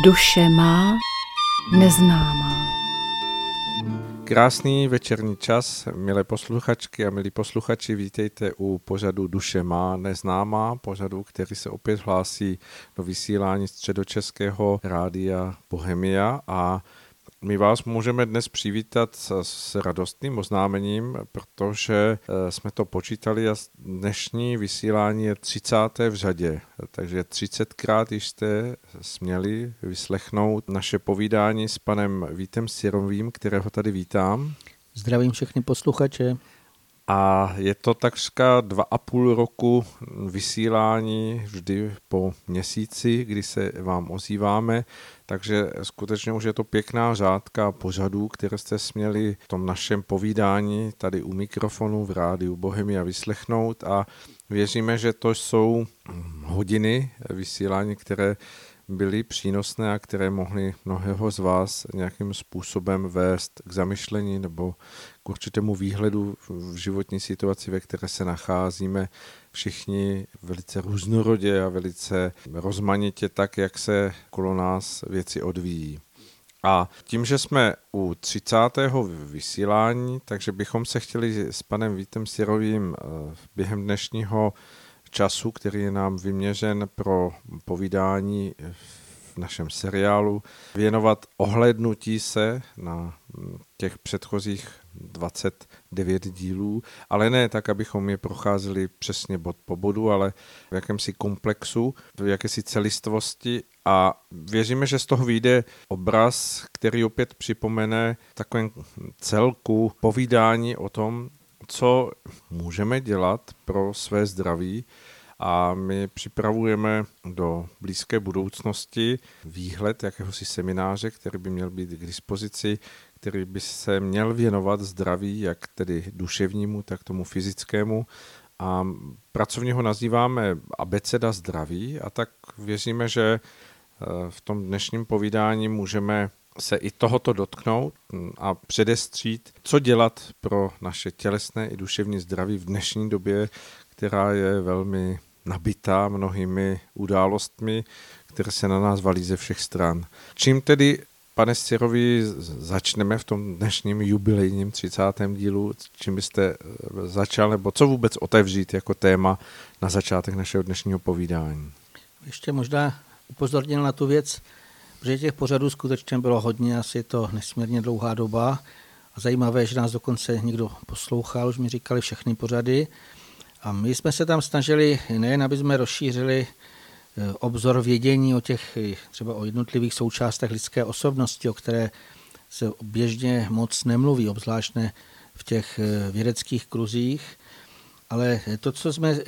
Duše má neznámá. Krásný večerní čas, milé posluchačky a milí posluchači, vítejte u pořadu Duše má neznámá, pořadu, který se opět hlásí do vysílání středočeského rádia Bohemia a my vás můžeme dnes přivítat s radostným oznámením, protože eh, jsme to počítali a dnešní vysílání je 30. v řadě, takže 30krát již jste směli vyslechnout naše povídání s panem Vítem Sirovým, kterého tady vítám. Zdravím všechny posluchače. A je to takřka dva a půl roku vysílání vždy po měsíci, kdy se vám ozýváme, takže skutečně už je to pěkná řádka pořadů, které jste směli v tom našem povídání tady u mikrofonu v rádiu Bohemia vyslechnout. A věříme, že to jsou hodiny vysílání, které byly přínosné a které mohly mnohého z vás nějakým způsobem vést k zamyšlení nebo k určitému výhledu v životní situaci, ve které se nacházíme všichni velice různorodě a velice rozmanitě tak, jak se kolo nás věci odvíjí. A tím, že jsme u 30. vysílání, takže bychom se chtěli s panem Vítem Sirovým eh, během dnešního času, který je nám vyměřen pro povídání v našem seriálu, věnovat ohlednutí se na těch předchozích 29 dílů, ale ne tak, abychom je procházeli přesně bod po bodu, ale v jakémsi komplexu, v jakési celistvosti. A věříme, že z toho vyjde obraz, který opět připomene takovém celku povídání o tom, co můžeme dělat pro své zdraví. A my připravujeme do blízké budoucnosti výhled jakéhosi semináře, který by měl být k dispozici, který by se měl věnovat zdraví, jak tedy duševnímu, tak tomu fyzickému. A pracovně ho nazýváme abeceda zdraví a tak věříme, že eh, v tom dnešním povídání můžeme se i tohoto dotknout a předestřít, co dělat pro naše tělesné i duševní zdraví v dnešní době, která je velmi nabitá mnohými událostmi, které se na nás valí ze všech stran. Čím tedy, pane Sirovi, začneme v tom dnešním jubilejním 30. dílu, čím byste eh, začal, nebo co vůbec otevřít jako téma na začátek našeho dnešního povídání? Ještě možná upozornil na tu věc, že těch pořadů skutečně bylo hodně, asi je to nesmírně dlouhá doba. A zajímavé, že nás dokonce někdo poslouchal, už mi říkali všechny pořady. A my jsme se tam snažili nejen, aby jsme rozšířili obzor vědění o těch, eh, třeba o jednotlivých součástech lidské osobnosti, o které se běžně moc nemluví, obzvláštně v těch eh, vědeckých kruzích, ale to, co jsme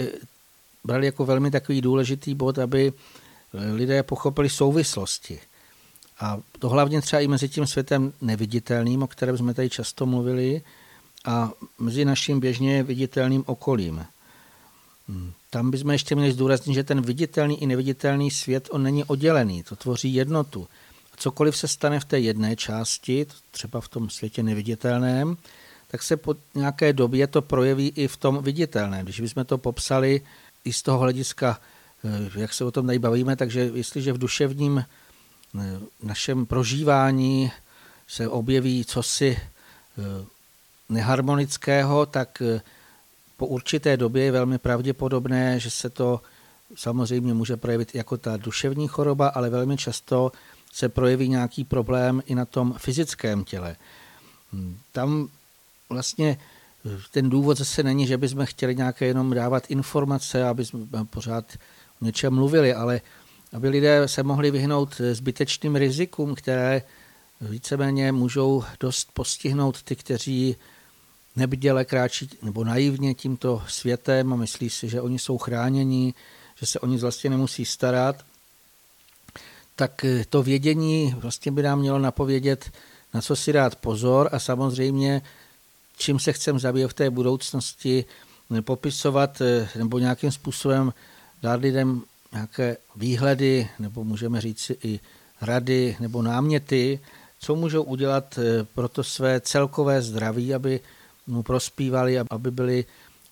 brali jako velmi takový důležitý bod, aby lidé pochopili souvislosti. A to hlavně třeba i mezi tím světem neviditelným, o kterém jsme tady často mluvili, a mezi naším běžně viditelným okolím. Tam bychom ještě měli zdůraznit, že ten viditelný i neviditelný svět, on není oddělený, to tvoří jednotu. A cokoliv se stane v té jedné části, třeba v tom světě neviditelném, tak se po nějaké době to projeví i v tom viditelném. Když bychom to popsali i z toho hlediska, eh, jak se o tom tady bavíme, takže jestliže v duševním eh, našem prožívání se objeví cosi eh, neharmonického, tak po určité době je velmi pravděpodobné, že se to samozřejmě může projevit jako ta duševní choroba, ale velmi často se projeví nějaký problém i na tom fyzickém těle. Tam vlastně ten důvod zase není, že bychom chtěli nějaké jenom dávat informace, aby jsme pořád o něčem mluvili, ale aby lidé se mohli vyhnout zbytečným rizikům, které víceméně můžou dost postihnout ty, kteří nebděle kráčí nebo naivně tímto světem a myslí si, že oni jsou chráněni, že se o nic vlastně nemusí starat, tak eh, to vědění vlastně by nám mělo napovědět, na co si dát pozor a samozřejmě, čím se chcem zabývat v té budoucnosti, eh, popisovat eh, nebo nějakým způsobem dát lidem nějaké výhledy, nebo můžeme říct i rady nebo náměty, co můžou udělat pro to své celkové zdraví, aby mu prospívali, aby byli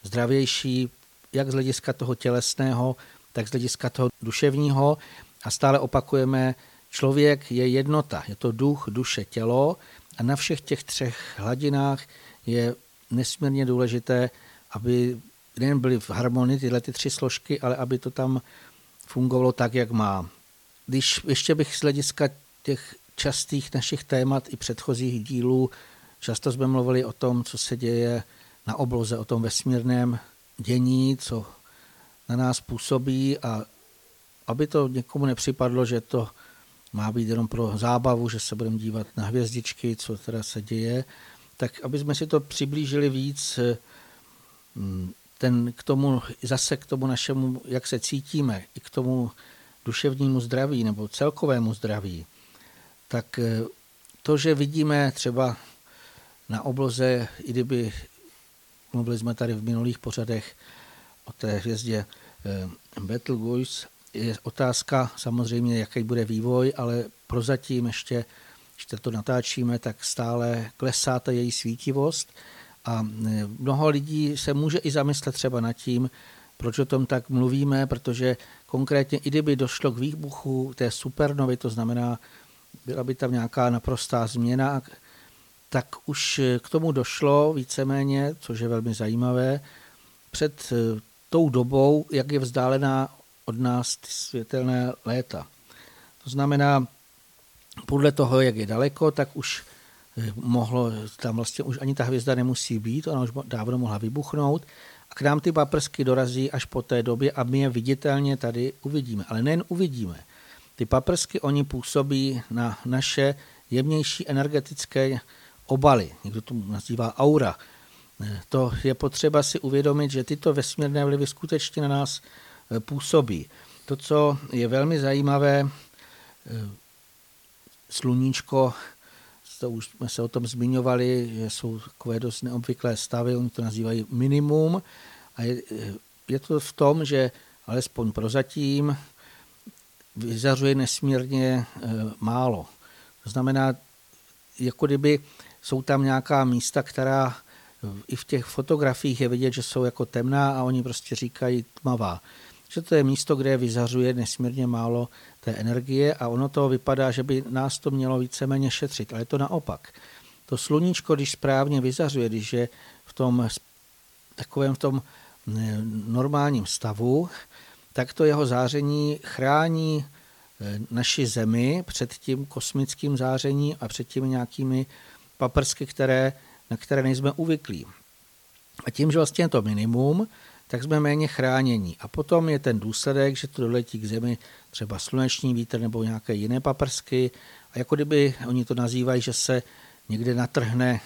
zdravější, jak z hlediska toho tělesného, tak z hlediska toho duševního. A stále opakujeme, člověk je jednota, je to duch, duše, tělo a na všech těch třech hladinách je nesmírně důležité, aby nejen byly v harmonii tyhle ty tři složky, ale aby to tam fungovalo tak, jak má. Když ještě bych z hlediska těch častých našich témat i předchozích dílů, často jsme mluvili o tom, co se děje na obloze, o tom vesmírném dění, co na nás působí. A aby to někomu nepřipadlo, že to má být jenom pro zábavu, že se budeme dívat na hvězdičky, co teda se děje, tak aby jsme si to přiblížili víc mm, ten, k tomu, zase k tomu našemu, jak se cítíme, i k tomu duševnímu zdraví nebo celkovému zdraví, tak eh, to, že vidíme třeba na obloze, i kdyby mluvili jsme tady v minulých pořadech o té hvězdě eh, Betelgeuse, je otázka samozřejmě, jaký bude vývoj, ale prozatím ještě, když to natáčíme, tak stále klesá ta její svítivost a e, mnoho lidí se může i zamyslet třeba nad tím, proč o tom tak mluvíme, protože konkrétně i kdyby došlo k výbuchu té supernovy, to znamená, byla by tam nějaká naprostá změna, tak už k tomu došlo víceméně, což je velmi zajímavé, před e, tou dobou, jak je vzdálená od nás ty světelné léta. To znamená, podle toho, jak je daleko, tak už eh, mohlo, tam vlastně už ani ta hvězda nemusí být, ona už dávno mohla vybuchnout a k nám ty paprsky dorazí až po té době a my je viditelně tady uvidíme. Ale nejen uvidíme. Ty paprsky, oni působí na naše jemnější energetické obaly. Někdo to nazývá aura. Eh, to je potřeba si uvědomit, že tyto vesmírné vlivy skutečně na nás Eh, působí. To, co je velmi zajímavé, eh, sluníčko, to už jsme se o tom zmiňovali, že jsou takové dost neobvyklé stavy, oni to nazývají minimum. A je, je to v tom, že alespoň prozatím vyzařuje nesmírně málo. To znamená, jako kdyby jsou tam nějaká místa, která i v těch fotografiích je vidět, že jsou jako temná a oni prostě říkají tmavá že to je místo, kde vyzařuje nesmírně málo té energie a ono to vypadá, že by nás to mělo víceméně šetřit, ale je to naopak. To sluníčko, když správně vyzařuje, když je v tom takovém tom normálním stavu, tak to jeho záření chrání e, naši Zemi před tím kosmickým zářením a před těmi nějakými paprsky, které, na které nejsme uvyklí. A tím, že vlastně je to minimum, tak jsme méně chránění. A potom je ten důsledek, že to doletí k zemi třeba sluneční vítr nebo nějaké jiné paprsky. A jako kdyby oni to nazývají, že se někde natrhne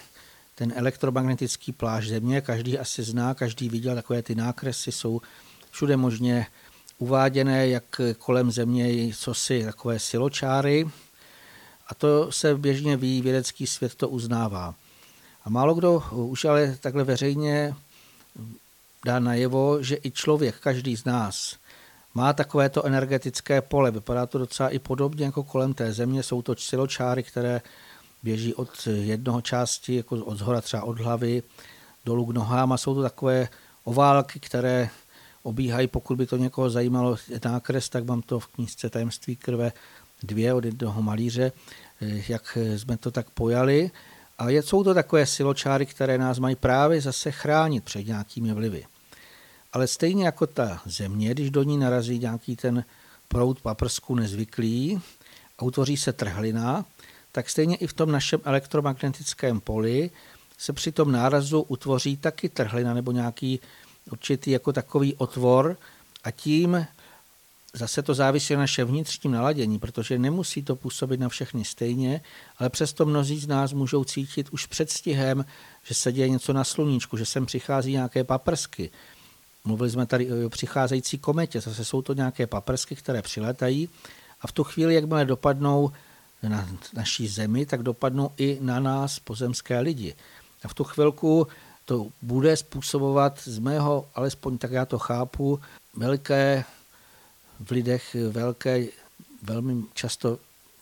ten elektromagnetický pláž země. Každý asi zná, každý viděl takové ty nákresy, jsou všude možně uváděné, jak kolem země jsou si takové siločáry. A to se běžně ví, vědecký svět to uznává. A málo kdo už ale takhle veřejně dá najevo, že i člověk, každý z nás, má takovéto energetické pole. Vypadá to docela i podobně jako kolem té země. Jsou to siločáry, které běží od jednoho části, jako od zhora třeba od hlavy, dolů k nohám a jsou to takové oválky, které obíhají, pokud by to někoho zajímalo nákres, tak mám to v knížce Tajemství krve dvě od jednoho malíře, jak jsme to tak pojali. A jsou to takové siločáry, které nás mají právě zase chránit před nějakými vlivy. Ale stejně jako ta země, když do ní narazí nějaký ten proud paprsku nezvyklý a utvoří se trhlina, tak stejně i v tom našem elektromagnetickém poli se při tom nárazu utvoří taky trhlina nebo nějaký určitý jako takový otvor a tím zase to závisí na našem vnitřním naladění, protože nemusí to působit na všechny stejně, ale přesto mnozí z nás můžou cítit už předstihem, že se děje něco na sluníčku, že sem přichází nějaké paprsky, Mluvili jsme tady o přicházející kometě, zase jsou to nějaké paprsky, které přiletají a v tu chvíli, jakmile dopadnou na naší zemi, tak dopadnou i na nás, pozemské lidi. A v tu chvilku to bude způsobovat z mého, alespoň tak já to chápu, velké v lidech, velké, velmi často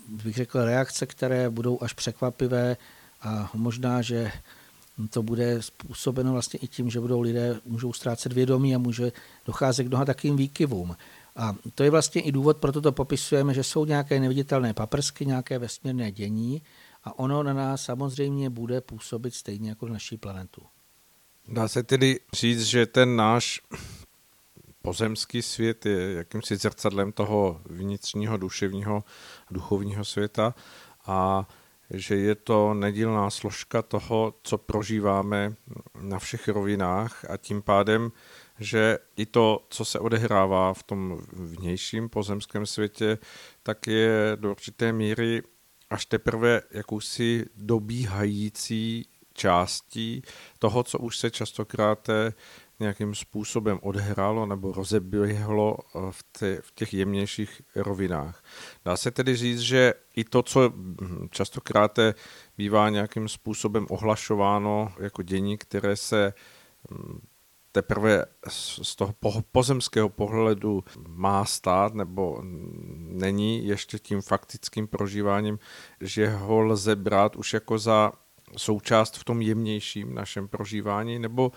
bych řekl reakce, které budou až překvapivé a možná, že to bude způsobeno vlastně i tím, že budou lidé, můžou ztrácet vědomí a může docházet k mnoha takovým výkyvům. A to je vlastně i důvod, proto to popisujeme, že jsou nějaké neviditelné paprsky, nějaké vesmírné dění a ono na nás samozřejmě bude působit stejně jako na naší planetu. Dá se tedy říct, že ten náš pozemský svět je jakýmsi zrcadlem toho vnitřního, duševního, duchovního světa a že je to nedílná složka toho, co prožíváme na všech rovinách a tím pádem, že i to, co se odehrává v tom vnějším pozemském světě, tak je do určité míry až teprve jakousi dobíhající částí toho, co už se častokrát nějakým způsobem odehrálo nebo rozeběhlo eh, v, te, v těch jemnějších rovinách. Dá se tedy říct, že i to, co hm, častokrát bývá nějakým způsobem ohlašováno jako dění, které se hm, teprve z toho pozemského pohledu má stát nebo není ještě tím faktickým prožíváním, že ho lze brát už jako za součást v tom jemnějším našem prožívání, nebo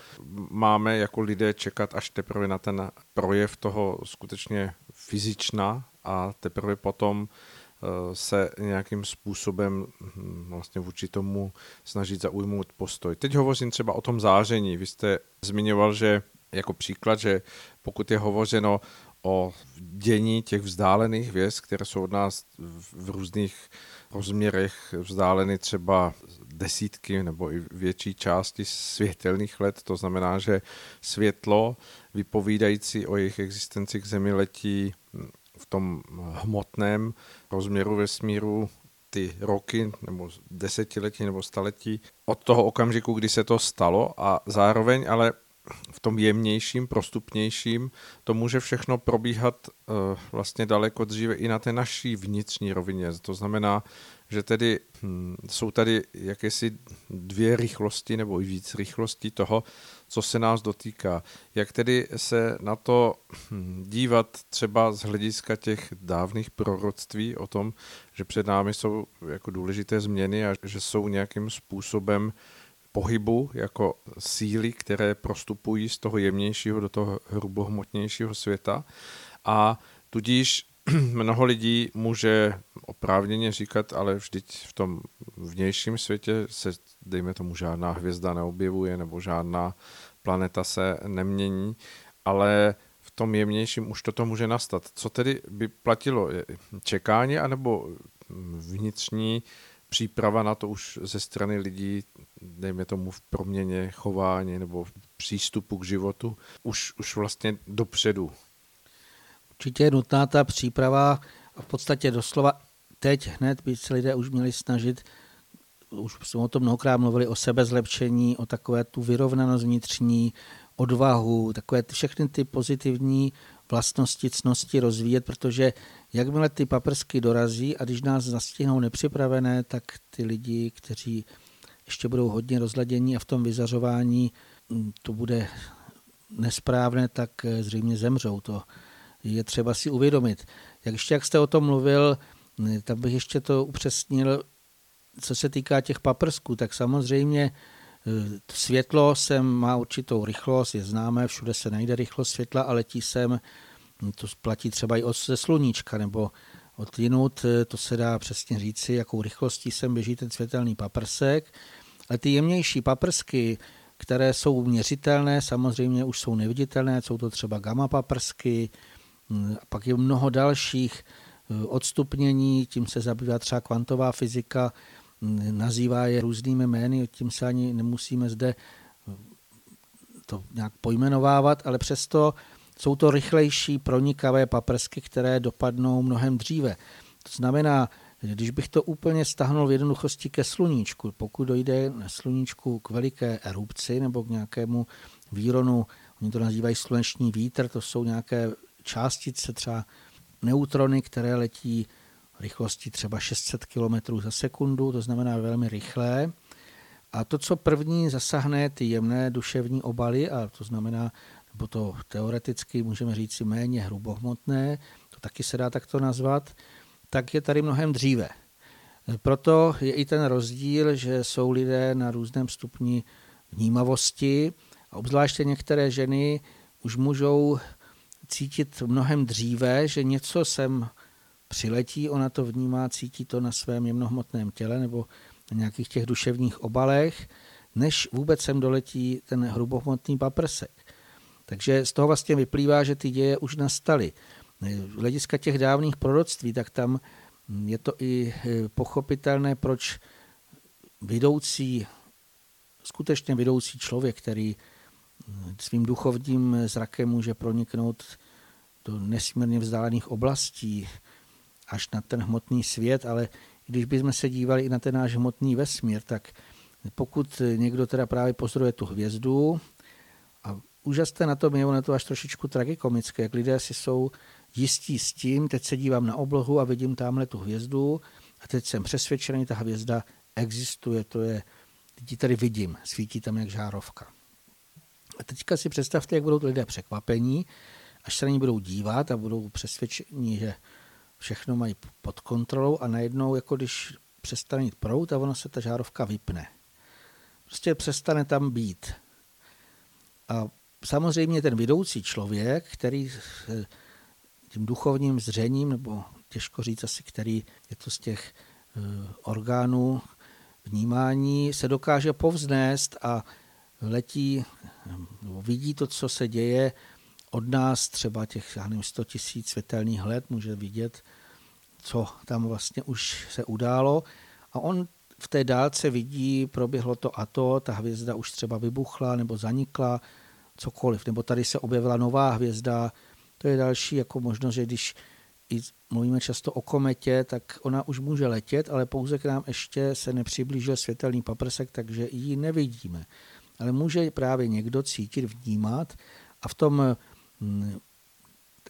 máme jako lidé čekat až teprve na ten projev toho skutečně fyzična a teprve potom eh, se nějakým způsobem hm, vlastně vůči tomu snažit zaujmout postoj. Teď hovořím třeba o tom záření. Vy jste zmiňoval, že jako příklad, že pokud je hovořeno o dění těch vzdálených věc, které jsou od nás v různých rozměrech vzdáleny třeba desítky nebo i větší části světelných let. To znamená, že světlo vypovídající o jejich existenci k Zemi letí v tom hmotném rozměru vesmíru ty roky nebo desetiletí nebo staletí od toho okamžiku, kdy se to stalo a zároveň ale v tom jemnějším, prostupnějším, to může všechno probíhat uh, vlastně daleko dříve i na té naší vnitřní rovině. To znamená, že tedy hm, jsou tady jakési dvě rychlosti nebo i víc rychlostí toho, co se nás dotýká. Jak tedy se na to hm, dívat třeba z hlediska těch dávných proroctví o tom, že před námi jsou jako důležité změny a že jsou nějakým způsobem pohybu jako síly, které prostupují z toho jemnějšího do toho hrubohmotnějšího světa a tudíž mnoho lidí může oprávněně říkat, ale vždyť v tom vnějším světě se, dejme tomu, žádná hvězda neobjevuje nebo žádná planeta se nemění, ale v tom jemnějším už toto může nastat. Co tedy by platilo? Čekání anebo vnitřní příprava na to už ze strany lidí, dejme tomu v proměně chování nebo v přístupu k životu, už, už vlastně dopředu. Určitě je nutná ta příprava a v podstatě doslova teď hned by se lidé už měli snažit, už jsme o tom mnohokrát mluvili, o sebezlepšení, o takové tu vyrovnanost vnitřní, odvahu, takové všechny ty pozitivní vlastnosti, cnosti rozvíjet, protože jakmile ty paprsky dorazí a když nás zastihnou nepřipravené, tak ty lidi, kteří ještě budou hodně rozladění a v tom vyzařování mm, to bude nesprávné, tak eh, zřejmě zemřou. To je třeba si uvědomit. Jak ještě jak jste o tom mluvil, tak bych ještě to upřesnil, co se týká těch paprsků, tak samozřejmě eh, světlo sem má určitou rychlost, je známé, všude se najde rychlost světla a letí sem, to platí třeba i od ze sluníčka, nebo od jinut, eh, to se dá přesně říci, jakou rychlostí sem běží ten světelný paprsek. Ale ty jemnější paprsky, které jsou měřitelné, samozřejmě už jsou neviditelné, jsou to třeba gamma paprsky, a pak je mnoho dalších eh, odstupnění, tím se zabývá třeba kvantová fyzika, hm, nazývá je různými jmény, tím se ani nemusíme zde hm, to nějak pojmenovávat, ale přesto jsou to rychlejší pronikavé paprsky, které dopadnou mnohem dříve. To znamená, když bych to úplně stahnul v jednoduchosti ke sluníčku, pokud dojde na sluníčku k veliké erupci nebo k nějakému výronu, oni to nazývají sluneční vítr, to jsou nějaké částice, třeba neutrony, které letí rychlostí třeba 600 km za sekundu, to znamená velmi rychlé. A to, co první zasahne ty jemné duševní obaly, a to znamená, nebo to teoreticky můžeme říct méně hrubohmotné, to taky se dá takto nazvat, tak je tady mnohem dříve. Proto je i ten rozdíl, že jsou lidé na různém stupni vnímavosti a obzvláště některé ženy už můžou cítit mnohem dříve, že něco sem přiletí, ona to vnímá, cítí to na svém jemnohmotném těle nebo na nějakých těch duševních obalech, než vůbec sem doletí ten hrubohmotný paprsek. Takže z toho vlastně vyplývá, že ty děje už nastaly. Z hlediska těch dávných proroctví, tak tam je to i e, pochopitelné, proč vidoucí, skutečně vidoucí člověk, který svým duchovním zrakem může proniknout do nesmírně vzdálených oblastí, až na ten hmotný svět, ale když bychom se dívali i na ten náš hmotný vesmír, tak pokud někdo teda právě pozoruje tu hvězdu a úžasné na tom je, ono to až trošičku tragikomické, jak lidé si jsou jistí s tím, teď se dívám na oblohu a vidím tamhle tu hvězdu a teď jsem přesvědčený, ta hvězda existuje, to je, teď ji tady vidím, svítí tam jak žárovka. A teďka si představte, jak budou lidé překvapení, až se na ní budou dívat a budou přesvědčení, že všechno mají pod kontrolou a najednou, jako když přestane jít prout a ona se ta žárovka vypne. Prostě přestane tam být. A samozřejmě ten vedoucí člověk, který tím duchovním zřením, nebo těžko říct asi, který je to z těch eh, orgánů vnímání, se dokáže povznést a letí, vidí to, co se děje od nás, třeba těch, já nevím, 100 tisíc světelných let, může vidět, co tam vlastně už se událo. A on v té dálce vidí, proběhlo to a to, ta hvězda už třeba vybuchla nebo zanikla, cokoliv. Nebo tady se objevila nová hvězda. To je další jako možnost, že když i mluvíme často o kometě, tak ona už může letět, ale pouze k nám ještě se nepřiblížil světelný paprsek, takže ji nevidíme. Ale může právě někdo cítit, vnímat a v tom hm,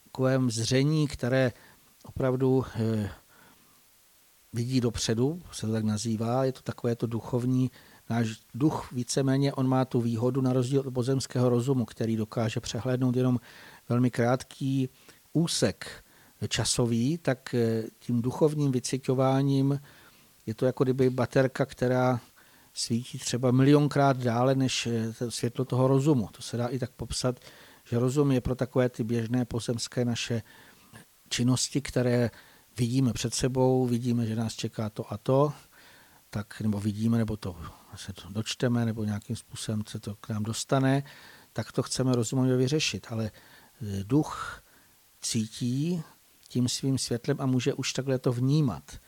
takovém zření, které opravdu eh, vidí dopředu, se to tak nazývá, je to takové to duchovní, náš duch víceméně, on má tu výhodu na rozdíl od pozemského rozumu, který dokáže přehlédnout jenom velmi krátký úsek časový, tak eh, tím duchovním vycitováním je to jako kdyby baterka, která svítí třeba milionkrát dále než eh, světlo toho rozumu. To se dá i tak popsat, že rozum je pro takové ty běžné pozemské naše činnosti, které vidíme před sebou, vidíme, že nás čeká to a to, tak nebo vidíme, nebo to se to dočteme, nebo nějakým způsobem se to k nám dostane, tak to chceme rozumově vyřešit. Ale e, duch cítí tím svým světlem a může už takhle to vnímat.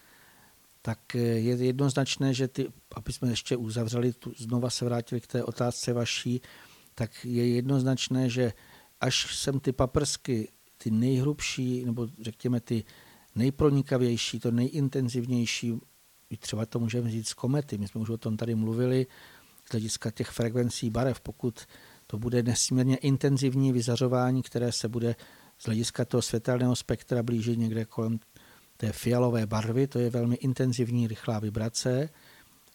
Tak e, je jednoznačné, že ty, aby jsme ještě uzavřeli, tu, znova se vrátili k té otázce vaší, tak je jednoznačné, že až sem ty paprsky, ty nejhrubší, nebo řekněme ty nejpronikavější, to nejintenzivnější, třeba to můžeme říct z komety, my jsme už o tom tady mluvili, z hlediska těch frekvencí barev, pokud to bude nesmírně intenzivní vyzařování, které se bude z hlediska toho světelného spektra blížit někde kolem té fialové barvy, to je velmi intenzivní, rychlá vibrace.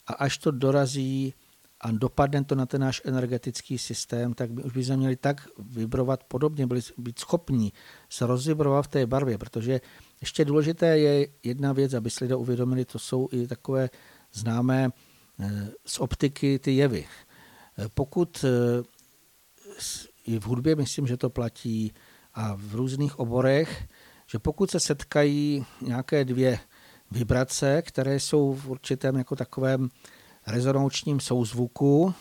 A až to dorazí a dopadne to na ten náš energetický systém, tak my už bychom měli tak vibrovat podobně, byli být schopní se rozvibrovat v té barvě, protože ještě důležité je jedna věc, aby si lidé uvědomili, to jsou i takové známé eh, z optiky ty jevy. Eh, pokud eh, i v hudbě myslím, že to platí a v různých oborech, že pokud se setkají nějaké dvě vibrace, které jsou v určitém jako takovém rezonančním souzvuku,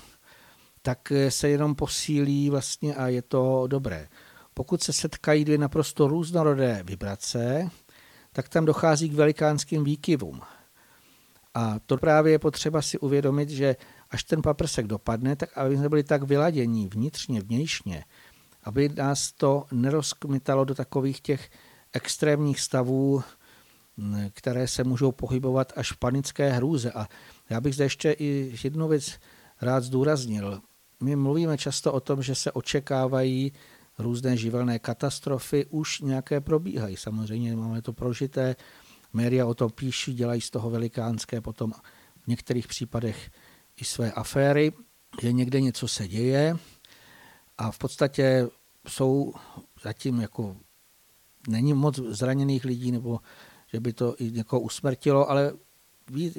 tak se jenom posílí vlastně a je to dobré. Pokud se setkají dvě naprosto různorodé vibrace, tak tam dochází k velikánským výkyvům. A to právě je potřeba si uvědomit, že až ten paprsek dopadne, tak aby jsme byli tak vyladění vnitřně, vnějšně, aby nás to nerozkmitalo do takových těch extrémních stavů, které se můžou pohybovat až v panické hrůze. A já bych zde ještě i jednu věc rád zdůraznil. My mluvíme často o tom, že se očekávají různé živelné katastrofy, už nějaké probíhají. Samozřejmě máme to prožité, média o tom píší, dělají z toho velikánské potom v některých případech i své aféry, že někde něco se děje a v podstatě jsou zatím jako není moc zraněných lidí nebo že by to i někoho usmrtilo, ale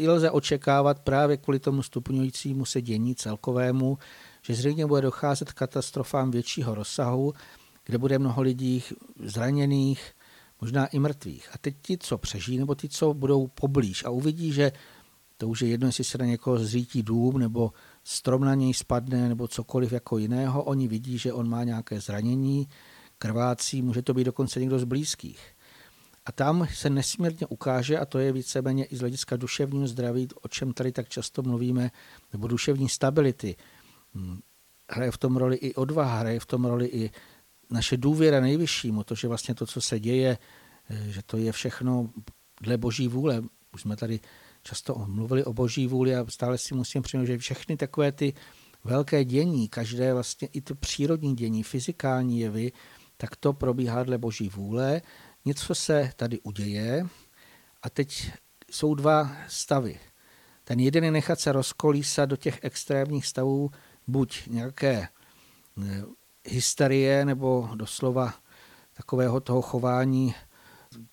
lze očekávat právě kvůli tomu stupňujícímu se dění celkovému, že zřejmě bude docházet k katastrofám většího rozsahu, kde bude mnoho lidí zraněných, možná i mrtvých. A teď ti, co přežijí, nebo ti, co budou poblíž a uvidí, že to už je jedno, jestli se na někoho zřítí dům, nebo strom na něj spadne, nebo cokoliv jako jiného, oni vidí, že on má nějaké zranění, krvácí, může to být dokonce někdo z blízkých. A tam se nesmírně ukáže, a to je víceméně i z hlediska duševního zdraví, o čem tady tak často mluvíme, nebo duševní stability. Hmm, hraje v tom roli i odvaha, hraje v tom roli i naše důvěra nejvyššímu, to, že vlastně to, co se děje, eh, že to je všechno dle boží vůle. Už jsme tady často mluvili o boží vůli a stále si musím přijmout, že všechny takové ty velké dění, každé vlastně i to přírodní dění, fyzikální jevy, tak to probíhá dle boží vůle. Něco se tady uděje a teď jsou dva stavy. Ten jeden je nechat se rozkolísat do těch extrémních stavů, buď nějaké eh, hysterie nebo doslova takového toho chování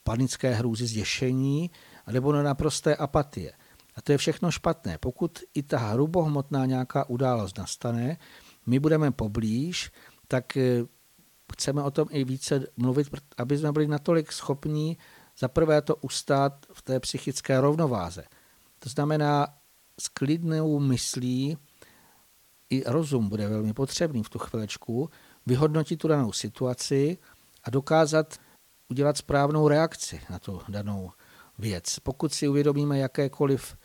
panické hrůzy, zděšení, nebo na naprosté apatie. A to je všechno špatné. Pokud i ta hrubohmotná nějaká událost nastane, my budeme poblíž, tak eh, chceme o tom i více mluvit, aby jsme byli natolik schopní za prvé to ustát v té psychické rovnováze. To znamená s klidnou myslí, i rozum bude velmi potřebný v tu chvilečku, vyhodnotit tu danou situaci a dokázat udělat správnou reakci na tu danou věc. Pokud si uvědomíme jakékoliv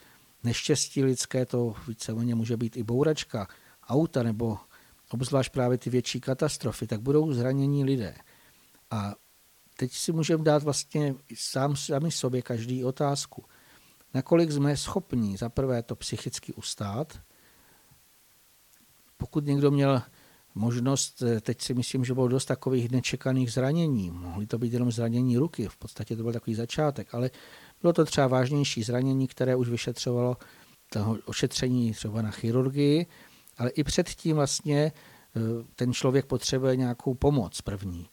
neštěstí lidské, to víceméně může být i bouračka auta nebo obzvlášť právě ty větší katastrofy, tak budou zranění lidé. A teď si můžeme dát vlastně sám sami sobě každý otázku. Nakolik jsme schopni za prvé to psychicky ustát, pokud někdo měl možnost, eh, teď si myslím, že bylo dost takových nečekaných zranění. Mohly to být jenom zranění ruky, v podstatě to byl takový začátek, ale bylo to třeba vážnější zranění, které už vyšetřovalo toho ošetření třeba na chirurgii, ale i předtím vlastně eh, ten člověk potřebuje nějakou pomoc první.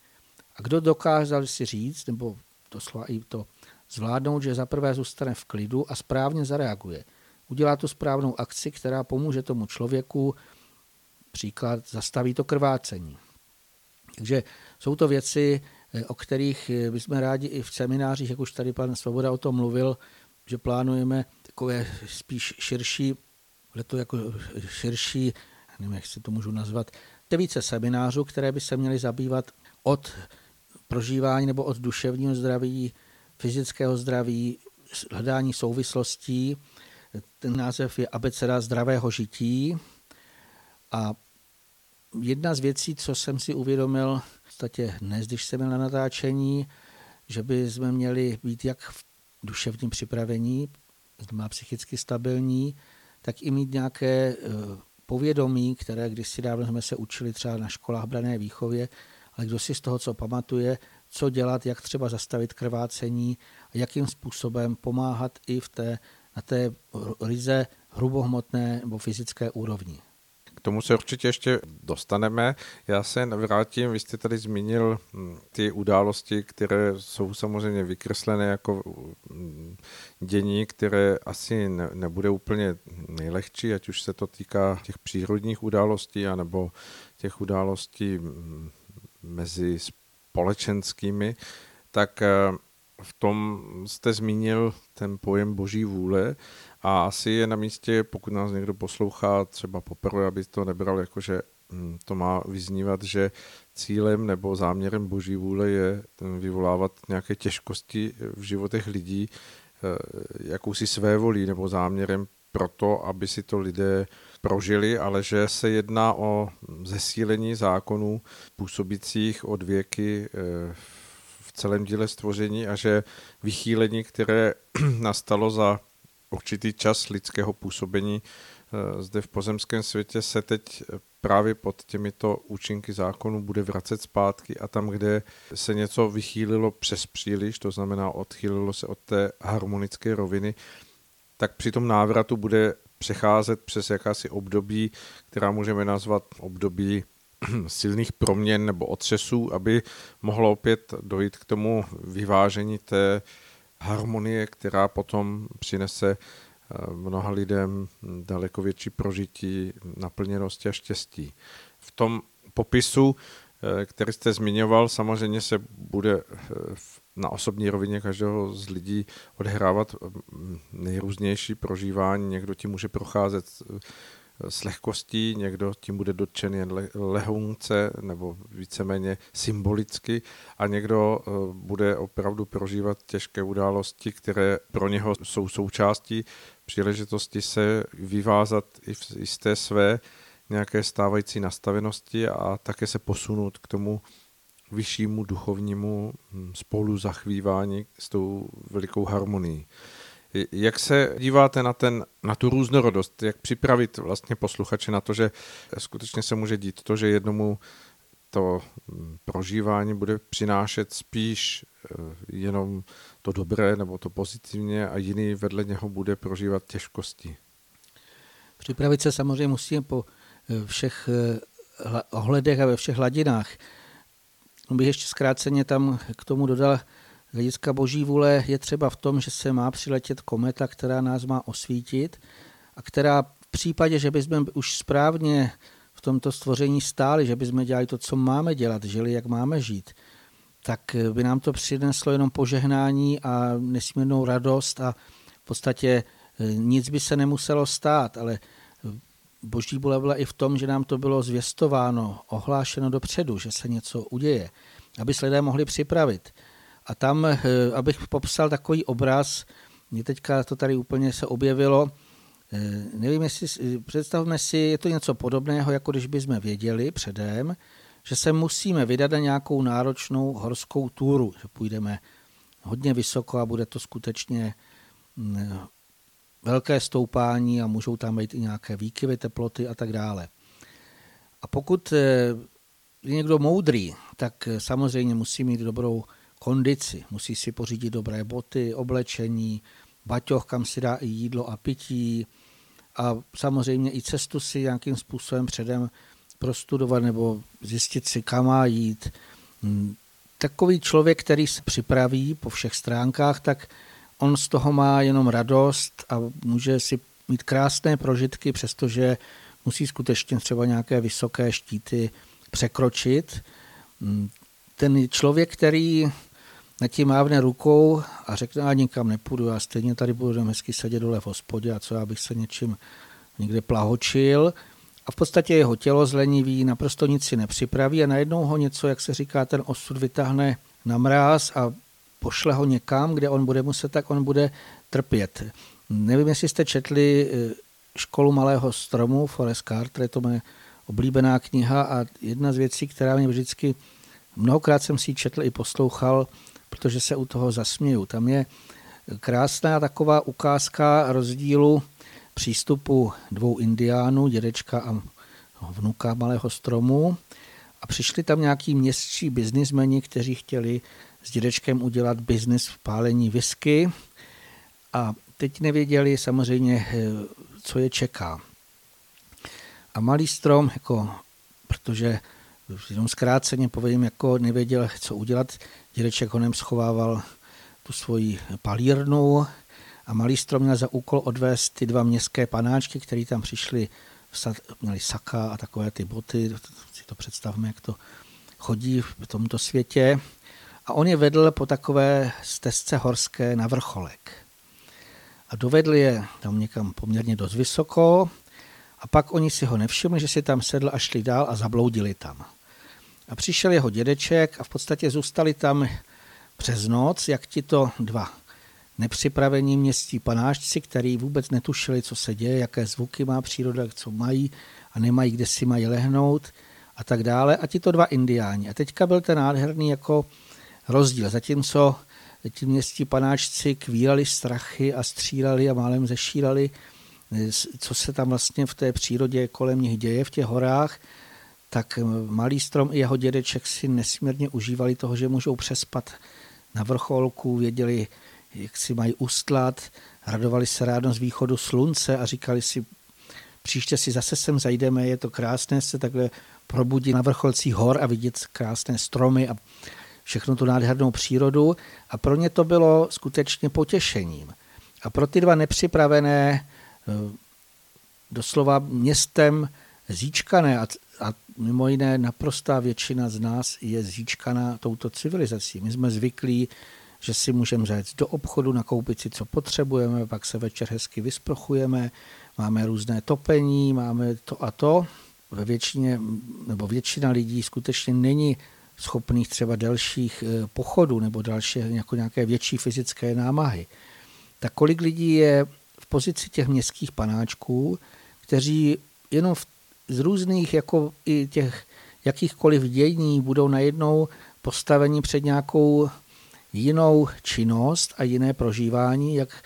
A kdo dokázal si říct, nebo doslova i to zvládnout, že zaprvé zůstane v klidu a správně zareaguje. Udělá tu správnou akci, která pomůže tomu člověku Příklad zastaví to krvácení. Takže jsou to věci, eh, o kterých bychom rádi i v seminářích, jak už tady pan Svoboda o tom mluvil, že plánujeme takové spíš širší, leto jako širší, nevím, jak si to můžu nazvat, více seminářů, které by se měly zabývat od prožívání nebo od duševního zdraví, fyzického zdraví, hledání souvislostí. Ten název je Abeceda zdravého žití a jedna z věcí, co jsem si uvědomil v podstatě dnes, když jsem byl na natáčení, že by jsme měli být jak v duševním připravení, má psychicky stabilní, tak i mít nějaké eh, povědomí, které kdysi dávno jsme se učili třeba na školách brané výchově, ale kdo si z toho, co pamatuje, co dělat, jak třeba zastavit krvácení jakým způsobem pomáhat i v té, na té ryze hrubohmotné nebo fyzické úrovni tomu se určitě ještě dostaneme. Já se vrátím, vy jste tady zmínil hm, ty události, které jsou samozřejmě vykreslené jako hm, dění, které asi ne, nebude úplně nejlehčí, ať už se to týká těch přírodních událostí, anebo těch událostí hm, mezi společenskými, tak eh, v tom jste zmínil ten pojem boží vůle a asi je na místě, pokud nás někdo poslouchá třeba poprvé, aby to nebral jako, že hm, to má vyznívat, že cílem nebo záměrem boží vůle je hm, vyvolávat nějaké těžkosti v životech lidí, eh, jakousi své volí nebo záměrem proto, aby si to lidé prožili, ale že se jedná o zesílení zákonů působících od věky eh, v celém díle stvoření a že vychýlení, které nastalo za určitý čas lidského působení eh, zde v pozemském světě se teď právě pod těmito účinky zákonů bude vracet zpátky a tam, kde se něco vychýlilo přes příliš, to znamená odchýlilo se od té harmonické roviny, tak při tom návratu bude přecházet přes jakási období, která můžeme nazvat období silných proměn nebo otřesů, aby mohlo opět dojít k tomu vyvážení té harmonie, která potom přinese eh, mnoha lidem daleko větší prožití, naplněnosti a štěstí. V tom popisu který jste zmiňoval, samozřejmě se bude na osobní rovině každého z lidí odehrávat nejrůznější prožívání. Někdo ti může procházet s lehkostí, někdo tím bude dotčen jen lehonce nebo víceméně symbolicky a někdo eh, bude opravdu prožívat těžké události, které pro něho jsou součástí příležitosti se vyvázat i z té své nějaké stávající nastavenosti a také se posunout k tomu vyššímu duchovnímu hm, spolu zachvívání s tou velikou harmonií. Jak se díváte na, ten, na tu různorodost? Jak připravit vlastně posluchače na to, že skutečně se může dít to, že jednomu to hm, prožívání bude přinášet spíš eh, jenom to dobré nebo to pozitivně a jiný vedle něho bude prožívat těžkosti? Připravit se samozřejmě musíme po eh, všech eh, ohledech a ve všech hladinách. Bych ještě zkráceně tam k tomu dodal, hlediska boží vůle je třeba v tom, že se má přiletět kometa, která nás má osvítit a která v případě, že bychom už správně v tomto stvoření stáli, že bychom dělali to, co máme dělat, žili, jak máme žít, tak by nám to přineslo jenom požehnání a nesmírnou radost a v podstatě eh, nic by se nemuselo stát, ale boží vůle byla i v tom, že nám to bylo zvěstováno, ohlášeno dopředu, že se něco uděje, aby se lidé mohli připravit. A tam, eh, abych popsal takový obraz, mě teďka to tady úplně se objevilo, eh, nevím, jestli, představme si, je to něco podobného, jako když bychom věděli předem, že se musíme vydat na nějakou náročnou horskou túru, že půjdeme hodně vysoko a bude to skutečně mm, velké stoupání a můžou tam být i nějaké výkyvy teploty a tak dále. A pokud eh, je někdo moudrý, tak samozřejmě musí mít dobrou kondici. Musí si pořídit dobré boty, oblečení, baťoch, kam si dá i jídlo a pití a samozřejmě i cestu si nějakým způsobem předem prostudovat nebo zjistit si, kam má jít. Hmm, takový člověk, který se připraví po všech stránkách, tak on z toho má jenom radost a může si mít krásné prožitky, přestože musí skutečně třeba nějaké vysoké štíty překročit. Hmm, ten člověk, který na tím mávne rukou a řekne, a nikam nepůjdu, já stejně tady budu hezky sedět dole v hospodě a co já bych se něčím někde plahočil. A v podstatě jeho tělo zlenivý, naprosto nic si nepřipraví a najednou ho něco, jak se říká, ten osud vytáhne na mráz a pošle ho někam, kde on bude muset, tak on bude trpět. Nevím, jestli jste četli eh, Školu malého stromu, Forest Carter, je to moje oblíbená kniha a jedna z věcí, která mě vždycky, mnohokrát jsem si ji četl i poslouchal, protože se u toho zasměju. Tam je krásná taková ukázka rozdílu přístupu dvou indiánů, dědečka a vnuka malého stromu. A přišli tam nějaký městští biznismeni, kteří chtěli s dědečkem udělat biznis v pálení whisky. A teď nevěděli samozřejmě, eh, co je čeká. A malý strom, jako, protože jenom zkráceně povím, jako nevěděl, co udělat, Dědeček honem schovával tu svoji palírnu a malý strom měl za úkol odvést ty dva městské panáčky, které tam přišli, měli saka a takové ty boty, si to představme, jak to chodí v tomto světě. A on je vedl po takové stezce horské na vrcholek. A dovedl je tam někam poměrně dost vysoko a pak oni si ho nevšimli, že si tam sedl a šli dál a zabloudili tam. A přišel jeho dědeček a v podstatě zůstali tam přes noc, jak ti to dva nepřipravení městí panáčci, který vůbec netušili, co se děje, jaké zvuky má příroda, co mají a nemají, kde si mají lehnout a tak dále. A ti to dva indiáni. A teďka byl ten nádherný jako rozdíl. Zatímco ti městí panáčci kvílali strachy a stříleli a málem zešírali, co se tam vlastně v té přírodě kolem nich děje v těch horách, tak malý strom i jeho dědeček si nesmírně užívali toho, že můžou přespat na vrcholku, věděli, jak si mají ustlat, radovali se ráno z východu slunce a říkali si, příště si zase sem zajdeme, je to krásné se takhle probudit na vrcholcích hor a vidět krásné stromy a všechno tu nádhernou přírodu a pro ně to bylo skutečně potěšením. A pro ty dva nepřipravené, eh, doslova městem zíčkané a a mimo jiné naprostá většina z nás je zíčkaná touto civilizací. My jsme zvyklí, že si můžeme říct do obchodu, nakoupit si, co potřebujeme, pak se večer hezky vysprochujeme, máme různé topení, máme to a to. Ve většině, nebo většina lidí skutečně není schopných třeba delších eh, pochodů nebo další jako nějaké větší fyzické námahy. Tak kolik lidí je v pozici těch městských panáčků, kteří jenom v, z různých jako i těch jakýchkoliv dění budou najednou postaveni před nějakou jinou činnost a jiné prožívání, jak,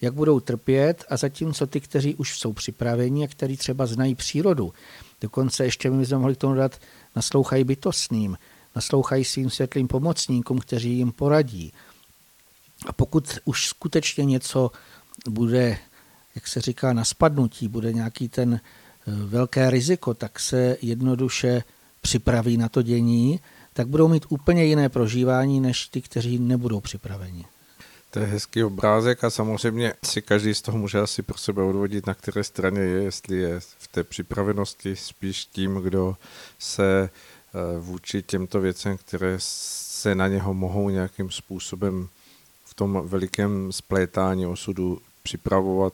jak budou trpět a zatímco ty, kteří už jsou připraveni a kteří třeba znají přírodu, dokonce ještě my jsme mohli k tomu dát, naslouchají bytostným, naslouchají svým světlým pomocníkům, kteří jim poradí. A pokud už skutečně něco bude, jak se říká, na spadnutí, bude nějaký ten velké riziko, tak se jednoduše připraví na to dění, tak budou mít úplně jiné prožívání, než ty, kteří nebudou připraveni. To je hezký obrázek a samozřejmě si každý z toho může asi pro sebe odvodit, na které straně je, jestli je v té připravenosti spíš tím, kdo se eh, vůči těmto věcem, které se na něho mohou nějakým způsobem v tom velikém splétání osudu připravovat,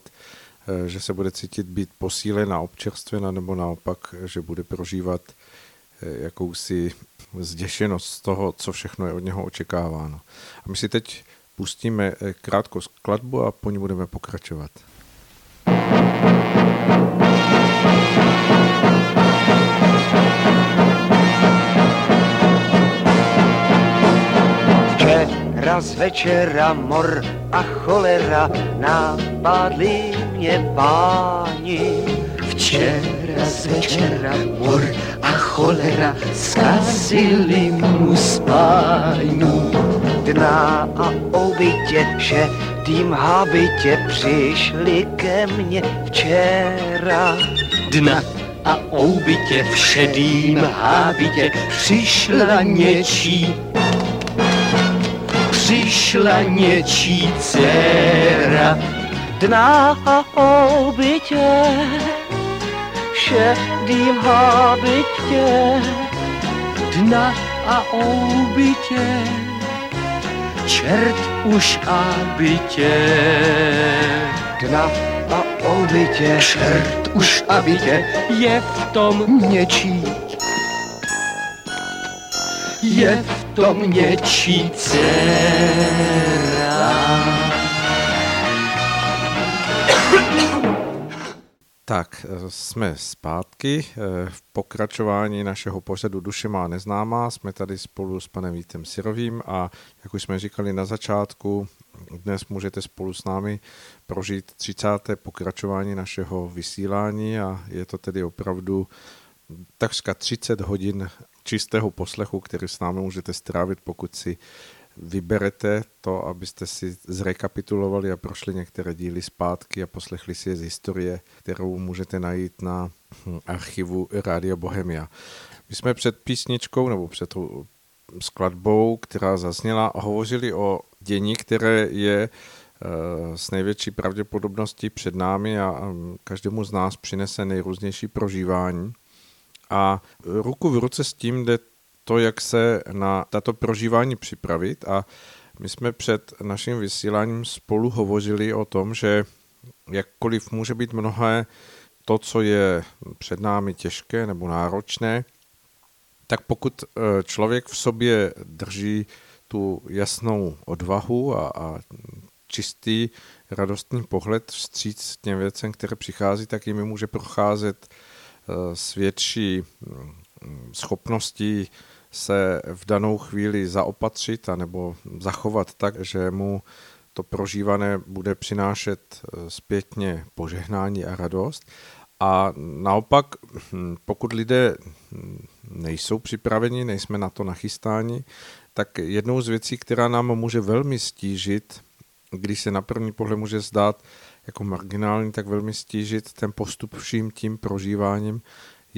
že se bude cítit být posílena, občerstvena, nebo naopak, že bude prožívat eh, jakousi zděšenost z toho, co všechno je od něho očekáváno. A my si teď pustíme eh, krátkou skladbu a po ní budeme pokračovat. Včera z večera mor a cholera napadly mě páni. Včera z večera mor a cholera zkazili mu spájnu. Dna a obytě vše tým habitě přišli ke mně včera. Dna a obytě v šedým hábitě přišla něčí přišla něčí dcera. Dna a obytě šedým hábitě. Dna a obytě čert už a bytě. Dna a obytě čert už a bytě je v tom něčí je v tom něčí dcera. Tak, jsme zpátky v pokračování našeho pořadu Duše má neznámá. Jsme tady spolu s panem Vítem Sirovým a jak už jsme říkali na začátku, dnes můžete spolu s námi prožít 30. pokračování našeho vysílání a je to tedy opravdu takřka 30 hodin čistého poslechu, který s námi můžete strávit, pokud si vyberete to, abyste si zrekapitulovali a prošli některé díly zpátky a poslechli si je z historie, kterou můžete najít na hm, archivu Rádia Bohemia. My jsme před písničkou nebo před skladbou, která zazněla, hovořili o dění, které je eh, s největší pravděpodobností před námi a každému z nás přinese nejrůznější prožívání. A ruku v ruce s tím jde to, jak se na tato prožívání připravit. A my jsme před naším vysíláním spolu hovořili o tom, že jakkoliv může být mnohé to, co je před námi těžké nebo náročné, tak pokud e, člověk v sobě drží tu jasnou odvahu a, a čistý, radostný pohled vstříc těm věcem, které přichází, tak jimi může procházet e, s větší schopností se v danou chvíli zaopatřit nebo zachovat tak, že mu to prožívané bude přinášet eh, zpětně požehnání a radost. A naopak, hm, pokud lidé hm, nejsou připraveni, nejsme na to nachystáni, tak jednou z věcí, která nám může velmi stížit, když se na první pohled může zdát jako marginální, tak velmi stížit ten postup vším tím prožíváním,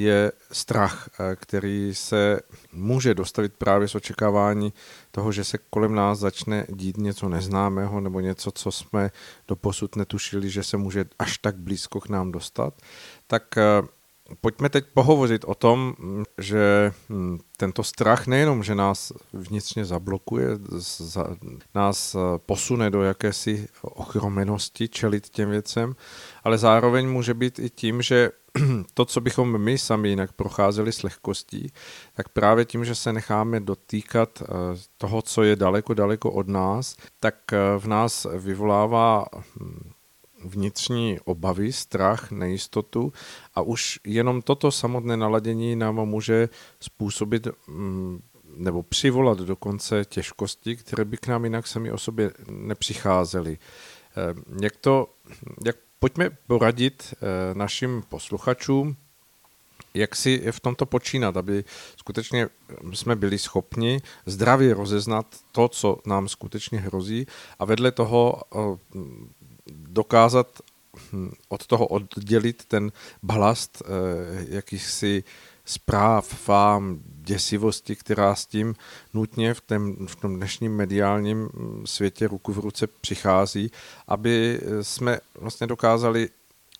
je strach, eh, který se může dostavit právě z očekávání toho, že se kolem nás začne dít něco neznámého nebo něco, co jsme doposud netušili, že se může až tak blízko k nám dostat, tak eh, pojďme teď pohovořit o tom, že hm, tento strach nejenom, že nás vnitřně zablokuje, nás posune do jakési ochromenosti čelit těm věcem, ale zároveň může být i tím, že to, co bychom my sami jinak procházeli s lehkostí, tak právě tím, že se necháme dotýkat eh, toho, co je daleko, daleko od nás, tak eh, v nás vyvolává hm, vnitřní obavy, strach, nejistotu a už jenom toto samotné naladění nám může způsobit hm, nebo přivolat dokonce těžkosti, které by k nám jinak sami o sobě nepřicházely. Eh, jak to, jak pojďme poradit eh, našim posluchačům, jak si v tomto počínat, aby skutečně jsme byli schopni zdravě rozeznat to, co nám skutečně hrozí a vedle toho eh, dokázat hm, od toho oddělit ten balast eh, jakýchsi zpráv, fám, děsivosti, která s tím nutně v, tém, v tom dnešním mediálním světě ruku v ruce přichází, aby jsme vlastně dokázali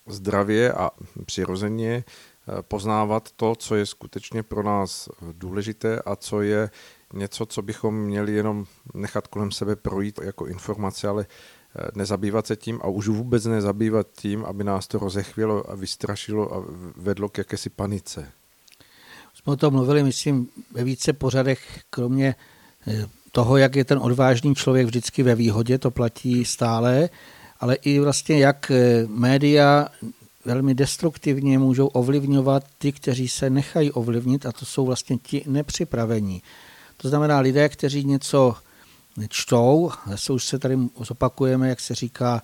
zdravě a přirozeně eh, poznávat to, co je skutečně pro nás důležité a co je něco, co bychom měli jenom nechat kolem sebe projít jako informace, ale eh, nezabývat se tím a už vůbec nezabývat tím, aby nás to rozechvělo a vystrašilo a vedlo k jakési panice jsme o tom mluvili, myslím, ve více pořadech, kromě eh, toho, jak je ten odvážný člověk vždycky ve výhodě, to platí stále, ale i vlastně jak eh, média velmi destruktivně můžou ovlivňovat ty, kteří se nechají ovlivnit a to jsou vlastně ti nepřipravení. To znamená lidé, kteří něco čtou, zase už se tady zopakujeme, jak se říká,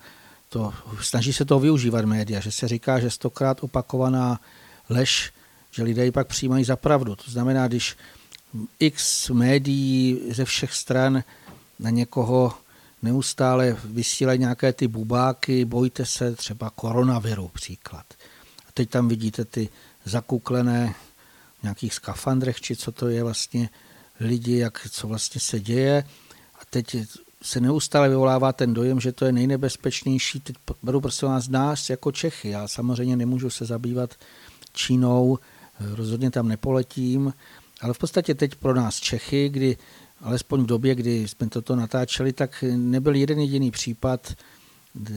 to, snaží se to využívat média, že se říká, že stokrát opakovaná lež že lidé ji pak přijímají za pravdu. To znamená, když x médií ze všech stran na někoho neustále vysílají nějaké ty bubáky, bojte se třeba koronaviru příklad. A teď tam vidíte ty zakuklené v nějakých skafandrech, či co to je vlastně lidi, jak, co vlastně se děje. A teď se neustále vyvolává ten dojem, že to je nejnebezpečnější. Teď beru prostě nás nás jako Čechy. Já samozřejmě nemůžu se zabývat Čínou, rozhodně tam nepoletím, ale v podstatě teď pro nás Čechy, kdy alespoň v době, kdy jsme toto natáčeli, tak nebyl jeden jediný případ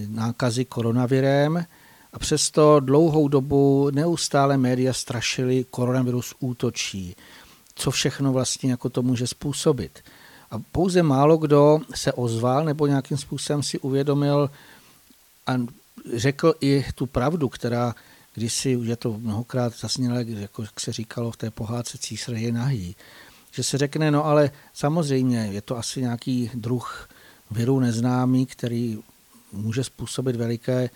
nákazy koronavirem a přesto dlouhou dobu neustále média strašili, koronavirus útočí, co všechno vlastně jako to může způsobit. A pouze málo kdo se ozval nebo nějakým způsobem si uvědomil a řekl i tu pravdu, která když si, už je to mnohokrát zasnělo, jako jak se říkalo v té pohádce Císař je nahý, že se řekne, no ale samozřejmě je to asi nějaký druh viru neznámý, který může způsobit veliké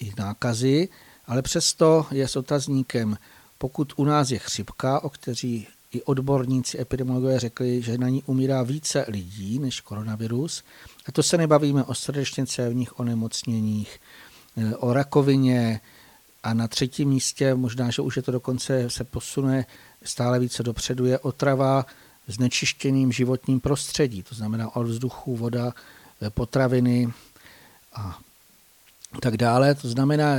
i nákazy, ale přesto je s otazníkem, pokud u nás je chřipka, o kteří i odborníci epidemiologové řekli, že na ní umírá více lidí než koronavirus, a to se nebavíme o srdečně cévních onemocněních, o rakovině, a na třetím místě, možná, že už je to dokonce se posune stále více dopředu, je otrava znečištěným životním prostředí, to znamená od vzduchu, voda, eh, potraviny a tak dále. To znamená,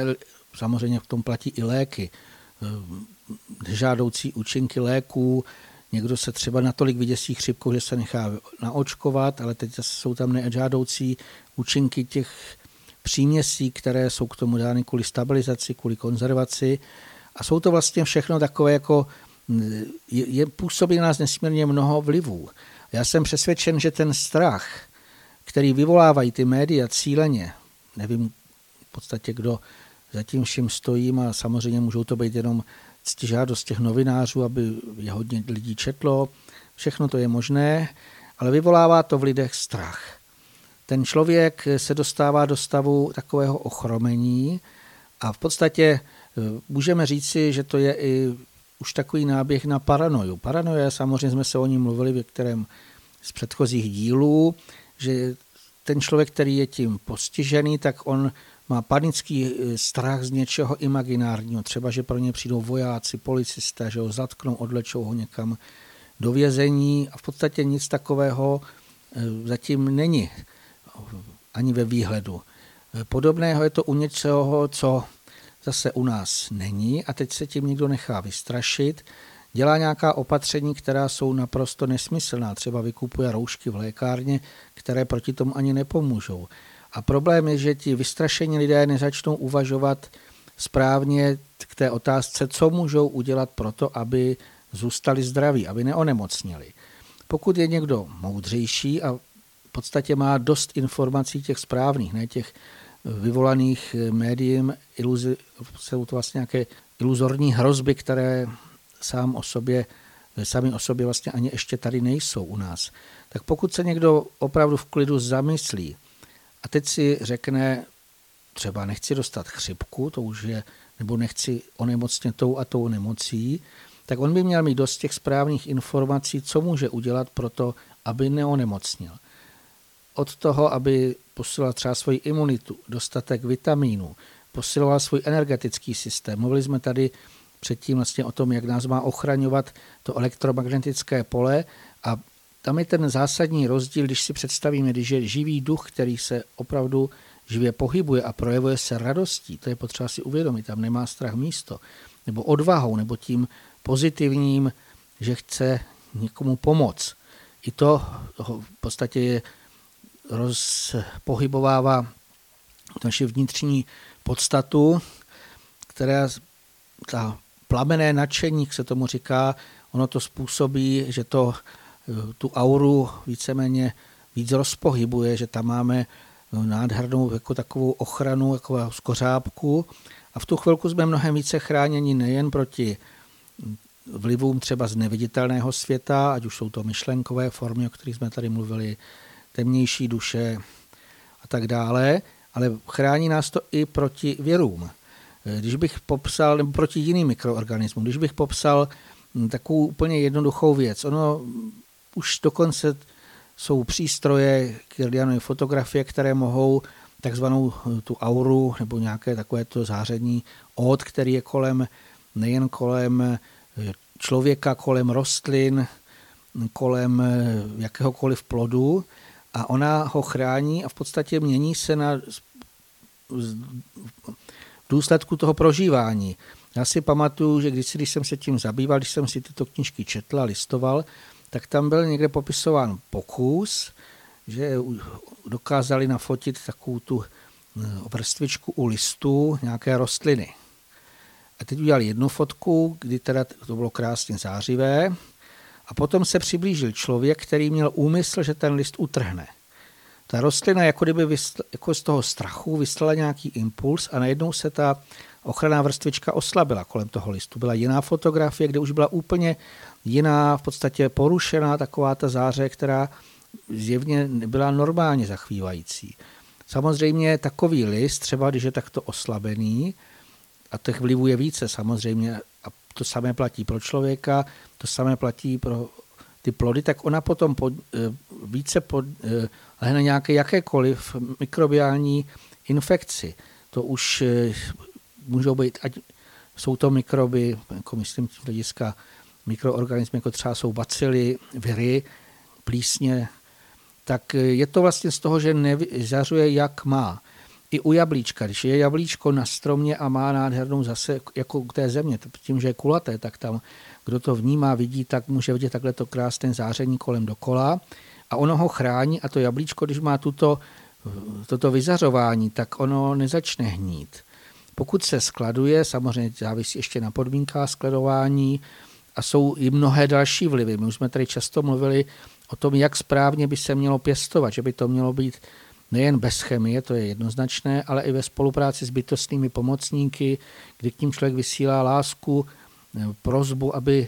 samozřejmě v tom platí i léky, eh, žádoucí účinky léků, někdo se třeba natolik vyděsí chřipkou, že se nechá naočkovat, ale teď jsou tam nežádoucí účinky těch příměsí, které jsou k tomu dány kvůli stabilizaci, kvůli konzervaci. A jsou to vlastně všechno takové jako, je, je, působí na nás nesmírně mnoho vlivů. Já jsem přesvědčen, že ten strach, který vyvolávají ty média cíleně, nevím v podstatě, kdo zatím vším stojím a samozřejmě můžou to být jenom ctižádost těch novinářů, aby je hodně lidí četlo, všechno to je možné, ale vyvolává to v lidech strach ten člověk se dostává do stavu takového ochromení a v podstatě e, můžeme říci, že to je i už takový náběh na paranoju. Paranoja, samozřejmě jsme se o ní mluvili v kterém z předchozích dílů, že ten člověk, který je tím postižený, tak on má panický e, strach z něčeho imaginárního. Třeba, že pro ně přijdou vojáci, policisté, že ho zatknou, odlečou ho někam do vězení a v podstatě nic takového e, zatím není ani ve výhledu. Podobného je to u něčeho, co zase u nás není a teď se tím někdo nechá vystrašit, dělá nějaká opatření, která jsou naprosto nesmyslná. Třeba vykupuje roušky v lékárně, které proti tomu ani nepomůžou. A problém je, že ti vystrašení lidé nezačnou uvažovat správně k té otázce, co můžou udělat pro to, aby zůstali zdraví, aby neonemocnili. Pokud je někdo moudřejší a podstatě má dost informací těch správných, ne těch vyvolaných médiem, iluzi, jsou to vlastně nějaké iluzorní hrozby, které sám o sobě, sami o sobě vlastně ani ještě tady nejsou u nás. Tak pokud se někdo opravdu v klidu zamyslí a teď si řekne, třeba nechci dostat chřipku, to už je, nebo nechci onemocnět tou a tou nemocí, tak on by měl mít dost těch správných informací, co může udělat pro to, aby neonemocnil. Od toho, aby posiloval třeba svoji imunitu, dostatek vitamínů, posiloval svůj energetický systém. Mluvili jsme tady předtím vlastně o tom, jak nás má ochraňovat to elektromagnetické pole a tam je ten zásadní rozdíl, když si představíme, když je živý duch, který se opravdu živě pohybuje a projevuje se radostí, to je potřeba si uvědomit, tam nemá strach místo, nebo odvahou, nebo tím pozitivním, že chce někomu pomoct. I to v podstatě je rozpohybovává naši vnitřní podstatu, která ta plamené nadšení, se tomu říká, ono to způsobí, že to tu auru víceméně víc rozpohybuje, že tam máme nádhernou jako takovou ochranu, jako skořápku. A v tu chvilku jsme mnohem více chráněni nejen proti vlivům třeba z neviditelného světa, ať už jsou to myšlenkové formy, o kterých jsme tady mluvili, temnější duše a tak dále, ale chrání nás to i proti věrům. Když bych popsal, nebo proti jiným mikroorganismům, když bych popsal takovou úplně jednoduchou věc, ono už dokonce jsou přístroje, Kirlianové fotografie, které mohou takzvanou tu auru nebo nějaké takové to záření od, který je kolem, nejen kolem člověka, kolem rostlin, kolem jakéhokoliv plodu a ona ho chrání a v podstatě mění se na důsledku toho prožívání. Já si pamatuju, že když, když jsem se tím zabýval, když jsem si tyto knižky četl a listoval, tak tam byl někde popisován pokus, že dokázali nafotit takovou tu eh, vrstvičku u listů nějaké rostliny. A teď udělali jednu fotku, kdy teda to bylo krásně zářivé, a potom se přiblížil člověk, který měl úmysl, že ten list utrhne. Ta rostlina jako kdyby vysl, jako z toho strachu vyslala nějaký impuls a najednou se ta ochranná vrstvička oslabila kolem toho listu. Byla jiná fotografie, kde už byla úplně jiná, v podstatě porušená taková ta záře, která zjevně nebyla normálně zachvívající. Samozřejmě takový list, třeba když je takto oslabený, a těch vlivů je více samozřejmě, to samé platí pro člověka, to samé platí pro ty plody, tak ona potom pod, eh, více pod, eh, lehne nějaké jakékoliv mikrobiální infekci. To už eh, můžou být, ať jsou to mikroby, jako myslím z hlediska mikroorganismy, jako třeba jsou bacily, viry, plísně, tak je to vlastně z toho, že nezařuje, jak má. I u jablíčka, když je jablíčko na stromě a má nádhernou zase, jako u té země, tím, že je kulaté, tak tam, kdo to vnímá, vidí, tak může vidět takhle to krásné záření kolem dokola a ono ho chrání a to jablíčko, když má tuto, toto vyzařování, tak ono nezačne hnít. Pokud se skladuje, samozřejmě závisí ještě na podmínkách skladování a jsou i mnohé další vlivy. My už jsme tady často mluvili o tom, jak správně by se mělo pěstovat, že by to mělo být nejen bez chemie, to je jednoznačné, ale i ve spolupráci s bytostnými pomocníky, kdy k ním člověk vysílá lásku, prozbu, aby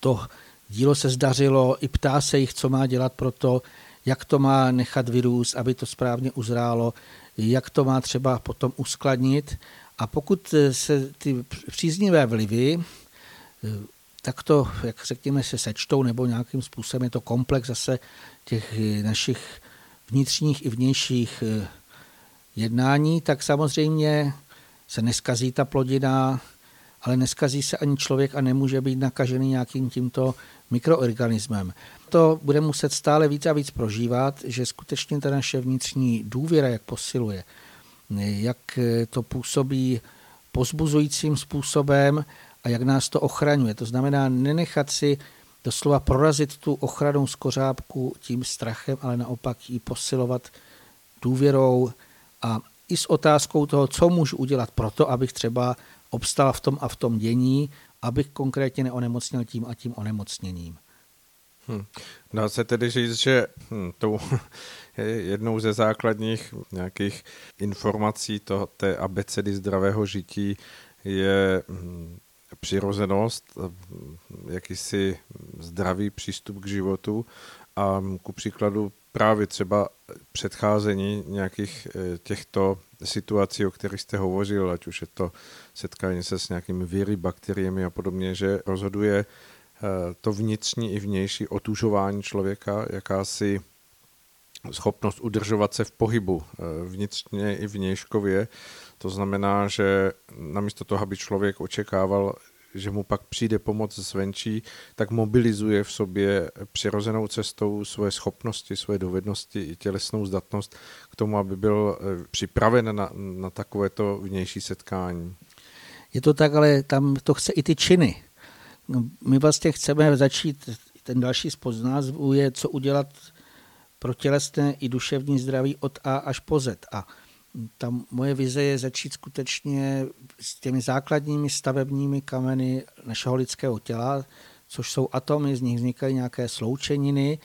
to dílo se zdařilo, i ptá se jich, co má dělat pro to, jak to má nechat vyrůst, aby to správně uzrálo, jak to má třeba potom uskladnit. A pokud se ty příznivé vlivy tak to, jak řekněme, se sečtou, nebo nějakým způsobem je to komplex zase těch našich vnitřních i vnějších jednání, tak samozřejmě se neskazí ta plodina, ale neskazí se ani člověk a nemůže být nakažený nějakým tímto mikroorganismem. To bude muset stále víc a víc prožívat, že skutečně ta naše vnitřní důvěra, jak posiluje, jak to působí pozbuzujícím způsobem a jak nás to ochraňuje. To znamená nenechat si doslova prorazit tu ochranou z kořápku tím strachem, ale naopak ji posilovat důvěrou a i s otázkou toho, co můžu udělat pro to, abych třeba obstal v tom a v tom dění, abych konkrétně neonemocněl tím a tím onemocněním. Hmm. Dá se tedy říct, že hm, tou jednou ze základních nějakých informací toho, té abecedy zdravého žití je hm, přirozenost, hm, jakýsi zdravý přístup k životu a ku příkladu právě třeba předcházení nějakých eh, těchto situací, o kterých jste hovořil, ať už je to setkání se s nějakými víry, bakteriemi a podobně, že rozhoduje eh, to vnitřní i vnější otužování člověka, jakási schopnost udržovat se v pohybu eh, vnitřně i vnějškově. To znamená, že namísto toho, aby člověk očekával že mu pak přijde pomoc zvenčí, tak mobilizuje v sobě přirozenou cestou svoje schopnosti, svoje dovednosti i tělesnou zdatnost k tomu, aby byl eh, připraven na, na takovéto vnější setkání. Je to tak, ale tam to chce i ty činy. No, my vlastně chceme začít, ten další z názvu je, co udělat pro tělesné i duševní zdraví od A až po Z. A ta moje vize je začít skutečně s těmi základními stavebními kameny našeho lidského těla, což jsou atomy, z nich vznikají nějaké sloučeniny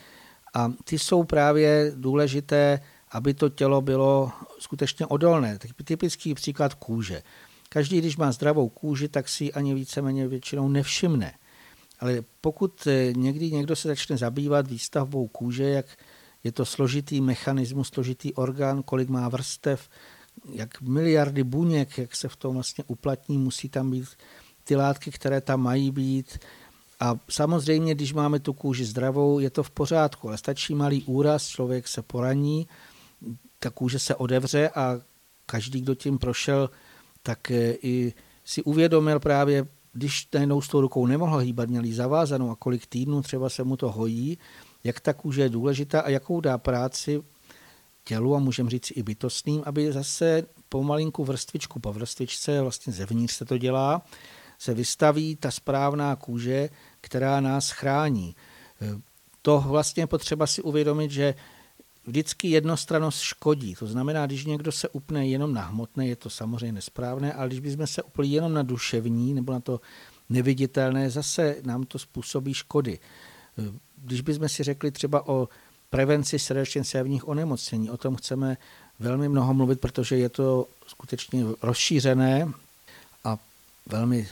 a ty jsou právě důležité, aby to tělo bylo skutečně odolné. Typický příklad kůže. Každý, když má zdravou kůži, tak si ji ani víceméně většinou nevšimne. Ale pokud někdy někdo se začne zabývat výstavbou kůže, jak je to složitý mechanismus, složitý orgán, kolik má vrstev, jak miliardy buněk, jak se v tom vlastně uplatní, musí tam být ty látky, které tam mají být. A samozřejmě, když máme tu kůži zdravou, je to v pořádku, ale stačí malý úraz, člověk se poraní, ta kůže se odevře a každý, kdo tím prošel, tak eh, i si uvědomil právě, když najednou s tou rukou nemohl hýbat, měl zavázanou a kolik týdnů třeba se mu to hojí, jak ta kůže je důležitá a jakou dá práci tělu a můžeme říct i bytostným, aby zase pomalinku vrstvičku po vrstvičce, vlastně zevnitř se to dělá, se vystaví ta správná kůže, která nás chrání. To vlastně potřeba si uvědomit, že vždycky jednostranost škodí. To znamená, když někdo se upne jenom na hmotné, je to samozřejmě nesprávné, ale když bychom se upli jenom na duševní nebo na to neviditelné, zase nám to způsobí škody když bychom si řekli třeba o prevenci srdečně sévních onemocnění, o tom chceme velmi mnoho mluvit, protože je to skutečně rozšířené a velmi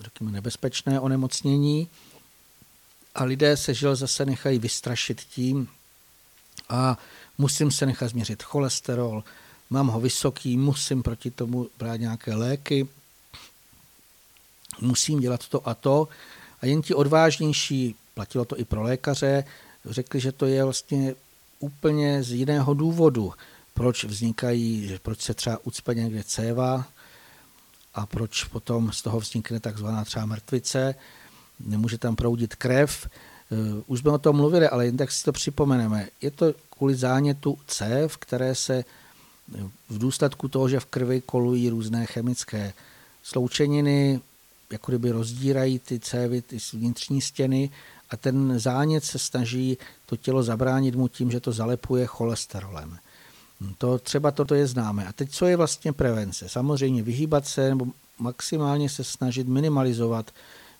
řekněme, nebezpečné onemocnění. A lidé se žil zase nechají vystrašit tím a musím se nechat změřit cholesterol, mám ho vysoký, musím proti tomu brát nějaké léky, musím dělat to a to. A jen ti odvážnější platilo to i pro lékaře, řekli, že to je vlastně úplně z jiného důvodu, proč vznikají, proč se třeba ucpe někde céva a proč potom z toho vznikne takzvaná třeba mrtvice, nemůže tam proudit krev. Eh, už jsme o tom mluvili, ale jen tak si to připomeneme. Je to kvůli zánětu cév, které se v důsledku toho, že v krvi kolují různé chemické sloučeniny, jako kdyby rozdírají ty cévy, ty vnitřní stěny a ten zánět se snaží to tělo zabránit mu tím, že to zalepuje cholesterolem. To třeba toto je známe. A teď co je vlastně prevence? Samozřejmě vyhýbat se nebo maximálně se snažit minimalizovat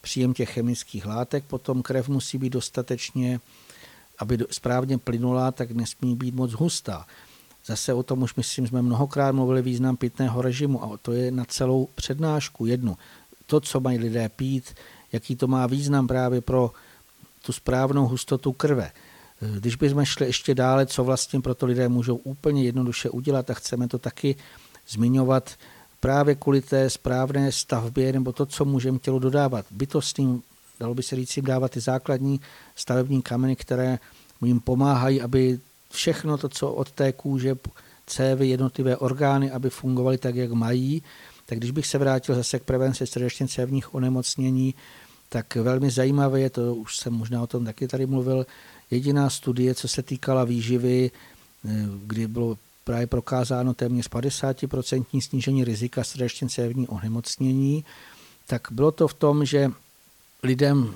příjem těch chemických látek, potom krev musí být dostatečně, aby správně plynula, tak nesmí být moc hustá. Zase o tom už myslím, jsme mnohokrát mluvili význam pitného režimu a to je na celou přednášku jednu. To, co mají lidé pít, jaký to má význam právě pro tu správnou hustotu krve. Když bychom šli ještě dále, co vlastně proto lidé můžou úplně jednoduše udělat a chceme to taky zmiňovat právě kvůli té správné stavbě nebo to, co můžeme tělu dodávat. Bytostným, dalo by se říct, dávat ty základní stavební kameny, které jim pomáhají, aby všechno to, co od té kůže, cévy, jednotlivé orgány, aby fungovaly tak, jak mají. Tak když bych se vrátil zase k prevenci srdečně cévních onemocnění, tak velmi zajímavé je, to už jsem možná o tom taky tady mluvil, jediná studie, co se týkala výživy, eh, kdy bylo právě prokázáno téměř 50% snížení rizika srdečně cévní onemocnění, tak bylo to v tom, že lidem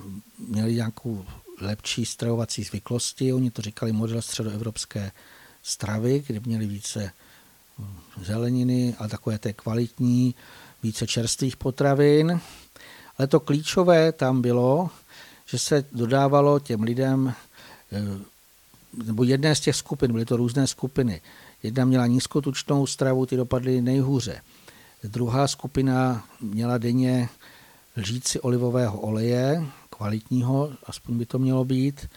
měli nějakou lepší stravovací zvyklosti, oni to říkali model středoevropské stravy, kde měli více zeleniny a takové té kvalitní, více čerstvých potravin. Ale to klíčové tam bylo, že se dodávalo těm lidem, eh, nebo jedné z těch skupin, byly to různé skupiny. Jedna měla nízkotučnou stravu, ty dopadly nejhůře. Druhá skupina měla denně lžíci olivového oleje, kvalitního, aspoň by to mělo být.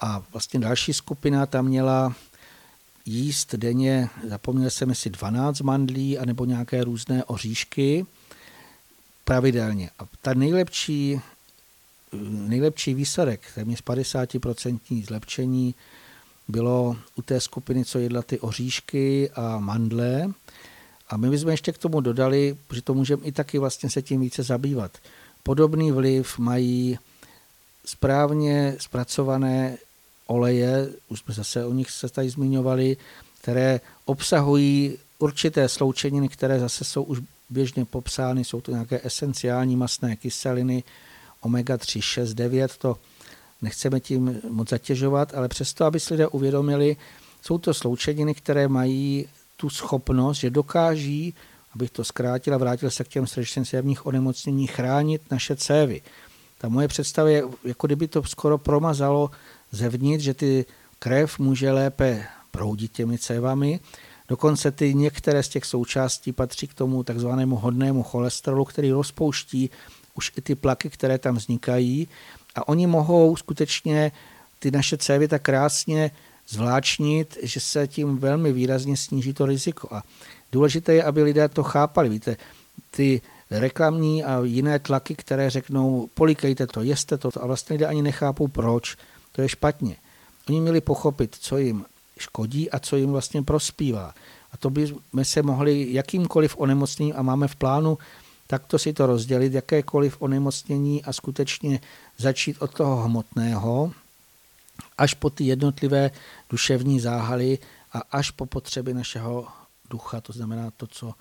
A vlastně další skupina tam měla jíst denně, zapomněl jsem si 12 mandlí anebo nějaké různé oříšky pravidelně. A ta nejlepší, nejlepší výsledek, téměř 50% zlepšení, bylo u té skupiny, co jedla ty oříšky a mandle. A my bychom ještě k tomu dodali, že to můžeme i taky vlastně se tím více zabývat. Podobný vliv mají správně zpracované oleje, už jsme zase o nich se tady zmiňovali, které obsahují určité sloučeniny, které zase jsou už běžně popsány, jsou to nějaké esenciální masné kyseliny, omega 3, 6, 9, to nechceme tím moc zatěžovat, ale přesto, aby si lidé uvědomili, jsou to sloučeniny, které mají tu schopnost, že dokáží, abych to zkrátil a vrátil se k těm srdečně cévních onemocnění, chránit naše cévy. Ta moje představa je, jako kdyby to skoro promazalo zevnitř, že ty krev může lépe proudit těmi cévami. Dokonce ty některé z těch součástí patří k tomu takzvanému hodnému cholesterolu, který rozpouští už i ty plaky, které tam vznikají. A oni mohou skutečně ty naše cévy tak krásně zvláčnit, že se tím velmi výrazně sníží to riziko. A důležité je, aby lidé to chápali. Víte, ty reklamní a jiné tlaky, které řeknou, polikejte to, jeste to, a vlastně lidé ani nechápou proč. To je špatně. Oni měli pochopit, co jim škodí a co jim vlastně prospívá. A to bychom se mohli jakýmkoliv onemocněním, a máme v plánu takto si to rozdělit, jakékoliv onemocnění a skutečně začít od toho hmotného, až po ty jednotlivé duševní záhaly a až po potřeby našeho ducha, to znamená to, co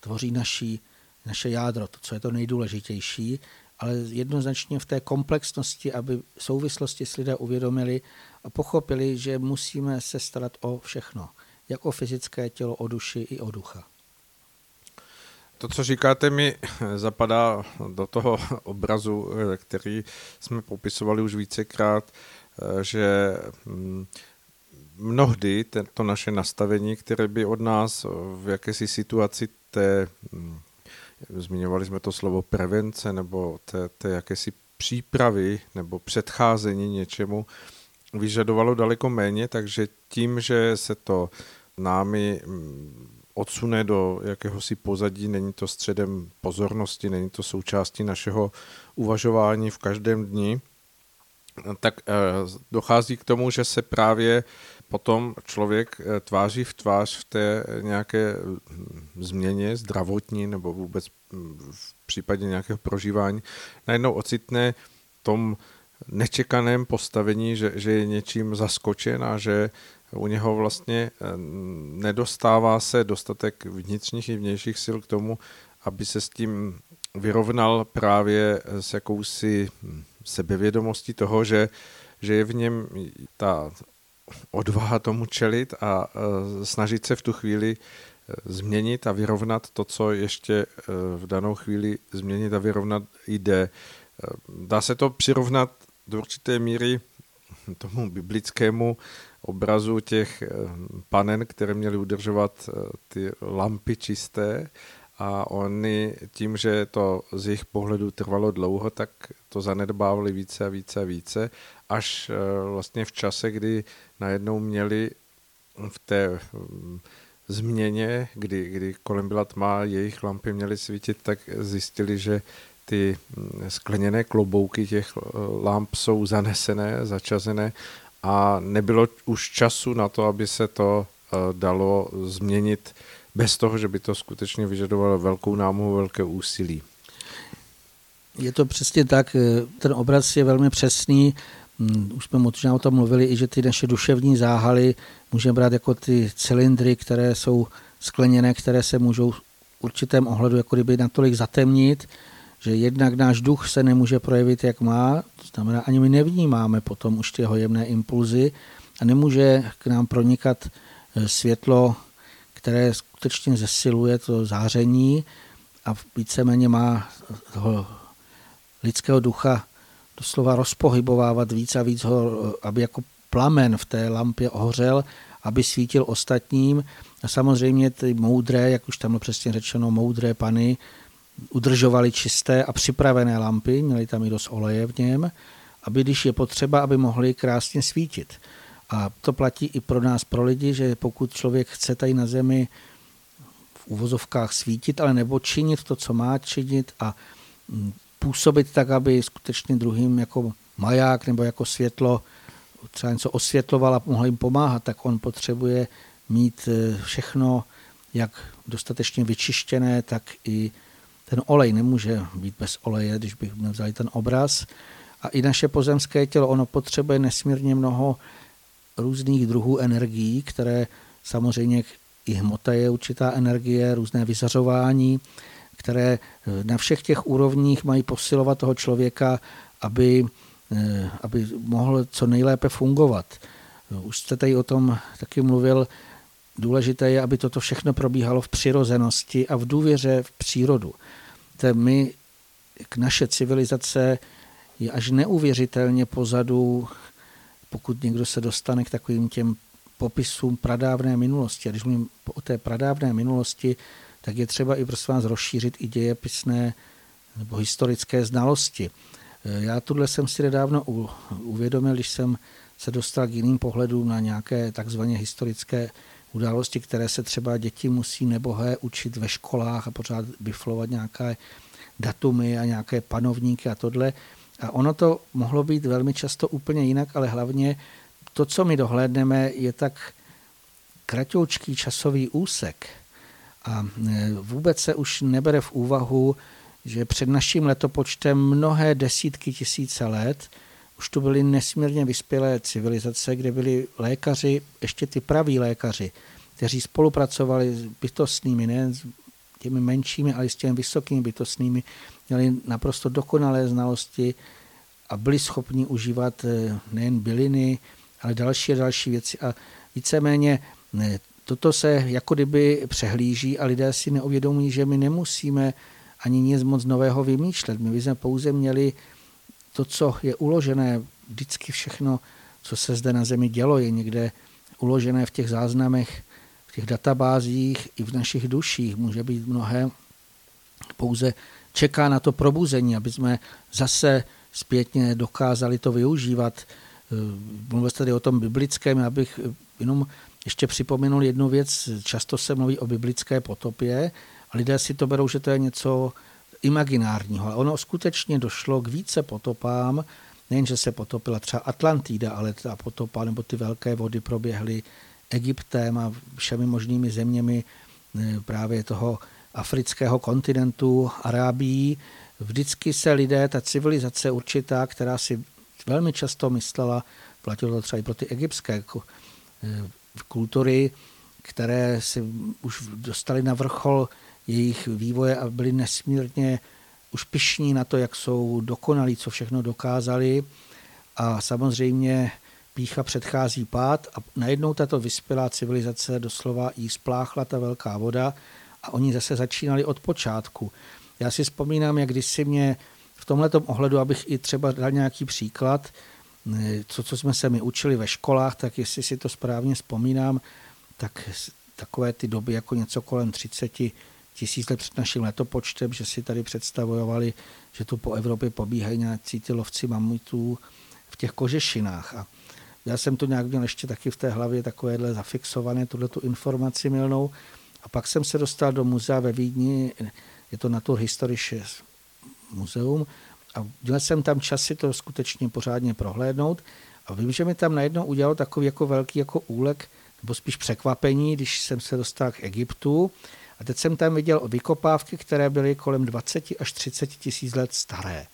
tvoří naší, naše jádro, to, co je to nejdůležitější, ale jednoznačně v té komplexnosti, aby souvislosti s lidé uvědomili a pochopili, že musíme se starat o všechno, jak o fyzické tělo, o duši i o ducha. To, co říkáte, mi zapadá do toho obrazu, který jsme popisovali už vícekrát, že mm, mnohdy to naše nastavení, které by od nás v jakési situaci té mm, zmiňovali jsme to slovo prevence nebo té, té jakési přípravy nebo předcházení něčemu vyžadovalo daleko méně, takže tím, že se to námi mm, odsune do jakéhosi pozadí, není to středem pozornosti, není to součástí našeho uvažování v každém dni, tak eh, dochází k tomu, že se právě potom člověk eh, tváří v tvář v té nějaké hm, změně zdravotní nebo vůbec hm, v případě nějakého prožívání najednou ocitne tom nečekaném postavení, že, že je něčím zaskočen a že u něho vlastně eh, nedostává se dostatek vnitřních i vnějších sil k tomu, aby se s tím vyrovnal právě s jakousi sebevědomostí toho, že, že je v něm ta odvaha tomu čelit a snažit se v tu chvíli e, změnit a vyrovnat to, co ještě v danou chvíli změnit a vyrovnat jde. Dá se to přirovnat do určité míry tomu biblickému obrazu těch panen, které měly udržovat ty lampy čisté a oni tím, že to z jejich pohledu trvalo dlouho, tak to zanedbávali více a více a více, až vlastně v čase, kdy najednou měli v té mm, změně, kdy, kdy kolem byla tma, jejich lampy měly svítit, tak zjistili, že ty mm, skleněné klobouky těch eh, lamp jsou zanesené, začazené a nebylo už času na to, aby se to eh, dalo změnit bez toho, že by to skutečně vyžadovalo velkou námahu, velké úsilí. Je to přesně tak, eh, ten obraz je velmi přesný hm, už jsme možná o tom mluvili, i že ty naše duševní záhaly můžeme brát jako ty cylindry, které jsou skleněné, které se můžou v určitém ohledu jako kdyby natolik zatemnit, že jednak náš duch se nemůže projevit, jak má, to znamená, ani my nevnímáme potom už ty jemné impulzy a nemůže k nám pronikat eh, světlo, které skutečně zesiluje to záření a víceméně má toho lidského ducha doslova rozpohybovávat víc a víc ho, aby jako plamen v té lampě ohořel, aby svítil ostatním. A samozřejmě ty moudré, jak už tam přesně řečeno, moudré pany udržovali čisté a připravené lampy, měli tam i dost oleje v něm, aby když je potřeba, aby mohli krásně svítit. A to platí i pro nás, pro lidi, že pokud člověk chce tady na zemi v uvozovkách svítit, ale nebo činit to, co má činit a mm, působit tak, aby skutečně druhým jako maják nebo jako světlo třeba něco osvětloval a mohl jim pomáhat, tak on potřebuje mít e, všechno jak dostatečně vyčištěné, tak i ten olej nemůže být bez oleje, když bychom vzali ten obraz. A i naše pozemské tělo, ono potřebuje nesmírně mnoho různých druhů energií, které samozřejmě i hmota je určitá energie, různé vyzařování, které eh, na všech těch úrovních mají posilovat toho člověka, aby, eh, aby mohl co nejlépe fungovat. Už jste tady o tom taky mluvil, důležité je, aby toto všechno probíhalo v přirozenosti a v důvěře v přírodu. To my, k naše civilizace je až neuvěřitelně pozadu, pokud někdo se dostane k takovým těm popisům pradávné minulosti. A když mluvím o té pradávné minulosti, tak je třeba i prosím vás rozšířit i dějepisné nebo historické znalosti. Já tuhle jsem si nedávno uvědomil, když jsem se dostal k jiným pohledům na nějaké takzvaně historické události, které se třeba děti musí nebohé učit ve školách a pořád biflovat nějaké datumy a nějaké panovníky a tohle. A ono to mohlo být velmi často úplně jinak, ale hlavně to, co my dohlédneme, je tak kratoučký časový úsek a e, vůbec se už nebere v úvahu, že před naším letopočtem mnohé desítky tisíce let už tu byly nesmírně vyspělé civilizace, kde byli lékaři, ještě ty praví lékaři, kteří spolupracovali s bytostnými, ne s těmi menšími, ale s těmi vysokými bytostnými, měli naprosto dokonalé znalosti a byli schopni užívat eh, nejen byliny, ale další a další věci. A víceméně ne, toto se jako kdyby přehlíží a lidé si neuvědomují, že my nemusíme ani nic moc nového vymýšlet. My jsme pouze měli to, co je uložené, vždycky všechno, co se zde na Zemi dělo, je někde uložené v těch záznamech, v těch databázích i v našich duších. Může být mnohé pouze čeká na to probuzení, aby jsme zase zpětně dokázali to využívat. Eh, mluvil tady o tom biblickém, abych jenom ještě připomenul jednu věc. Často se mluví o biblické potopě a lidé si to berou, že to je něco imaginárního, ale ono skutečně došlo k více potopám, nejen, že se potopila třeba Atlantida, ale ta potopa nebo ty velké vody proběhly Egyptem a všemi možnými zeměmi eh, právě toho afrického kontinentu, Arábií. Vždycky se lidé, ta civilizace určitá, která si velmi často myslela, platilo to třeba i pro ty egyptské eh, kultury, které si už dostali na vrchol jejich vývoje a byli nesmírně už pišní na to, jak jsou dokonalí, co všechno dokázali. A samozřejmě pícha předchází pád a najednou tato vyspělá civilizace doslova jí spláchla ta velká voda a oni zase začínali od počátku. Já si vzpomínám, jak když si mě v tomto ohledu, abych i třeba dal nějaký příklad, co, co jsme se mi učili ve školách, tak jestli si to správně vzpomínám, tak takové ty doby jako něco kolem 30 tisíc let před naším letopočtem, že si tady představovali, že tu po Evropě pobíhají nějací ty lovci mamutů v těch kožešinách. A já jsem to nějak měl ještě taky v té hlavě takovéhle zafixované, tuhle tu informaci milnou. A pak jsem se dostal do muzea ve Vídni, je to Naturhistorische muzeum, a měl jsem tam čas si to skutečně pořádně prohlédnout a vím, že mi tam najednou udělalo takový jako velký jako úlek, nebo spíš překvapení, když jsem se dostal k Egyptu. A teď jsem tam viděl vykopávky, které byly kolem 20 až 30 tisíc let staré.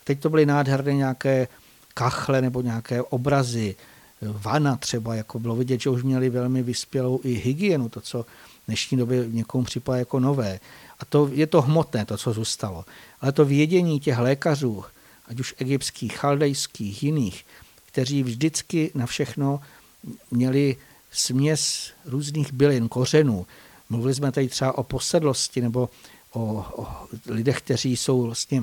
A teď to byly nádherné nějaké kachle nebo nějaké obrazy, vana třeba, jako bylo vidět, že už měli velmi vyspělou i hygienu, to, co v dnešní době někomu připadá jako nové. A to je to hmotné, to, co zůstalo. Ale to vědění těch lékařů, ať už egyptských, chaldejských, jiných, kteří vždycky na všechno měli směs různých bylin, kořenů. Mluvili jsme tady třeba o posedlosti nebo o, o lidech, kteří jsou vlastně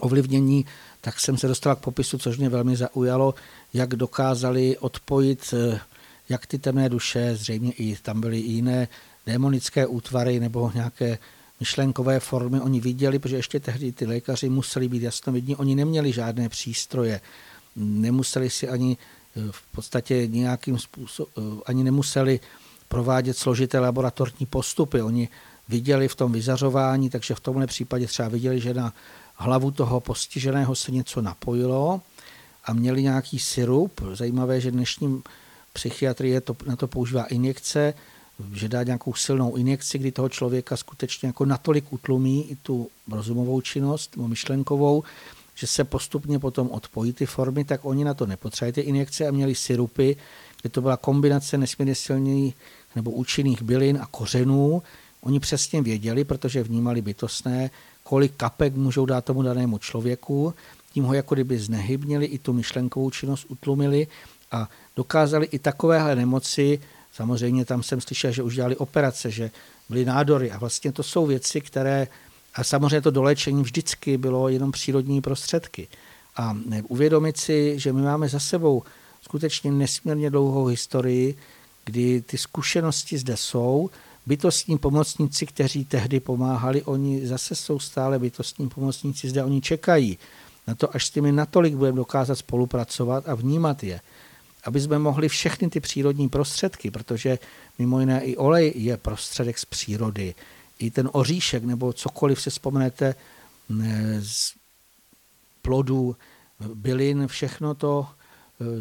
ovlivnění, tak jsem se dostal k popisu, což mě velmi zaujalo, jak dokázali odpojit eh, jak ty temné duše, zřejmě i tam byly i jiné démonické útvary nebo nějaké myšlenkové formy. Oni viděli, protože ještě tehdy ty lékaři museli být jasnovidní, oni neměli žádné přístroje, nemuseli si ani eh, v podstatě nějakým způsobem, eh, ani nemuseli provádět složité laboratorní postupy. Oni viděli v tom vyzařování, takže v tomhle případě třeba viděli, že na hlavu toho postiženého se něco napojilo a měli nějaký syrup. Zajímavé, že dnešní psychiatrie to, na to používá injekce, že dá nějakou silnou injekci, kdy toho člověka skutečně jako natolik utlumí i tu rozumovou činnost, nebo myšlenkovou, že se postupně potom odpojí ty formy, tak oni na to nepotřebovali ty injekce a měli syrupy, kde to byla kombinace nesmírně silných nebo účinných bylin a kořenů. Oni přesně věděli, protože vnímali bytostné, kolik kapek můžou dát tomu danému člověku, tím ho jako kdyby znehybnili, i tu myšlenkovou činnost utlumili a dokázali i takovéhle nemoci, samozřejmě tam jsem slyšel, že už dělali operace, že byly nádory a vlastně to jsou věci, které, a samozřejmě to dolečení vždycky bylo jenom přírodní prostředky. A uvědomit si, že my máme za sebou skutečně nesmírně dlouhou historii, kdy ty zkušenosti zde jsou, bytostní pomocníci, kteří tehdy pomáhali, oni zase jsou stále bytostní pomocníci, zde oni čekají na to, až s těmi natolik budeme dokázat spolupracovat a vnímat je. Aby jsme mohli všechny ty přírodní prostředky, protože mimo jiné i olej je prostředek z přírody, i ten oříšek nebo cokoliv si vzpomenete z plodů, bylin, všechno to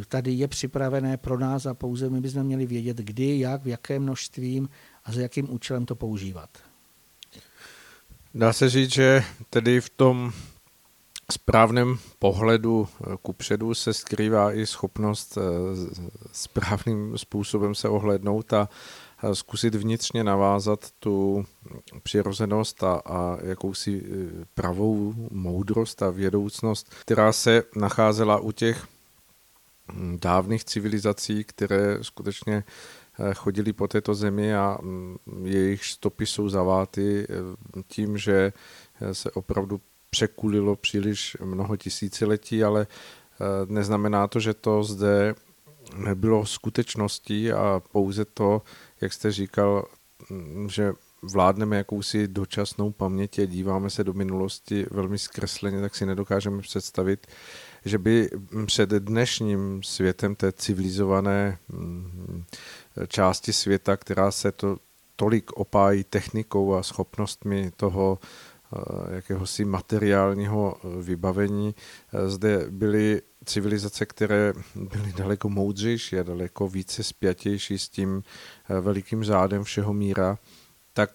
tady je připravené pro nás a pouze my bychom měli vědět, kdy, jak, v jakém množstvím a za jakým účelem to používat. Dá se říct, že tedy v tom správném pohledu eh, kupředu se skrývá i schopnost eh, správným způsobem se ohlednout a zkusit vnitřně navázat tu přirozenost a, a jakousi eh, pravou moudrost a vědoucnost, která se nacházela u těch dávných civilizací, které skutečně chodili po této zemi a hm, jejich stopy jsou zaváty tím, že se opravdu překulilo příliš mnoho tisíciletí, ale eh, neznamená to, že to zde nebylo skutečností a pouze to, jak jste říkal, mm, že vládneme jakousi dočasnou paměti a díváme se do minulosti velmi zkresleně, tak si nedokážeme představit, že by před dnešním světem té civilizované mm, části světa, která se to tolik opájí technikou a schopnostmi toho Eh, jakéhosi materiálního eh, vybavení. Eh, zde byly civilizace, které byly daleko moudřejší a daleko více spjatější s tím velikým řádem všeho míra, tak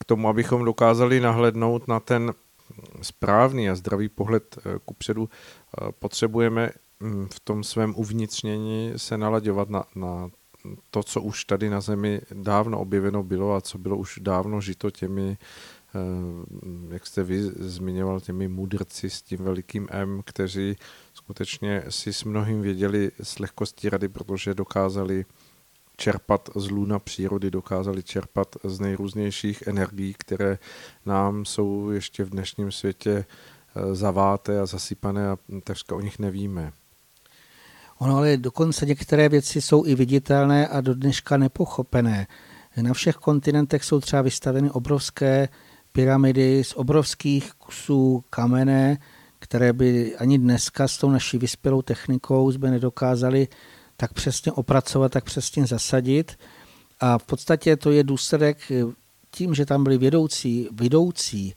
k tomu, abychom dokázali nahlednout na ten správný a zdravý pohled kupředu, potřebujeme hm, v tom svém uvnitřnění se nalaďovat na, na to, co už tady na Zemi dávno objeveno bylo a co bylo už dávno žito těmi Eh, jak jste vy zmiňoval, těmi mudrci s tím velikým M, kteří skutečně si s mnohým věděli s lehkostí rady, protože dokázali čerpat z luna přírody, dokázali čerpat z nejrůznějších energií, které nám jsou ještě v dnešním světě eh, zaváté a zasypané a takřka o nich nevíme. Ono ale dokonce některé věci jsou i viditelné a do dneška nepochopené. Na všech kontinentech jsou třeba vystaveny obrovské pyramidy z obrovských kusů kamene, které by ani dneska s tou naší vyspělou technikou jsme nedokázali tak přesně opracovat, tak přesně zasadit. A v podstatě to je důsledek tím, že tam byli vědoucí, vědoucí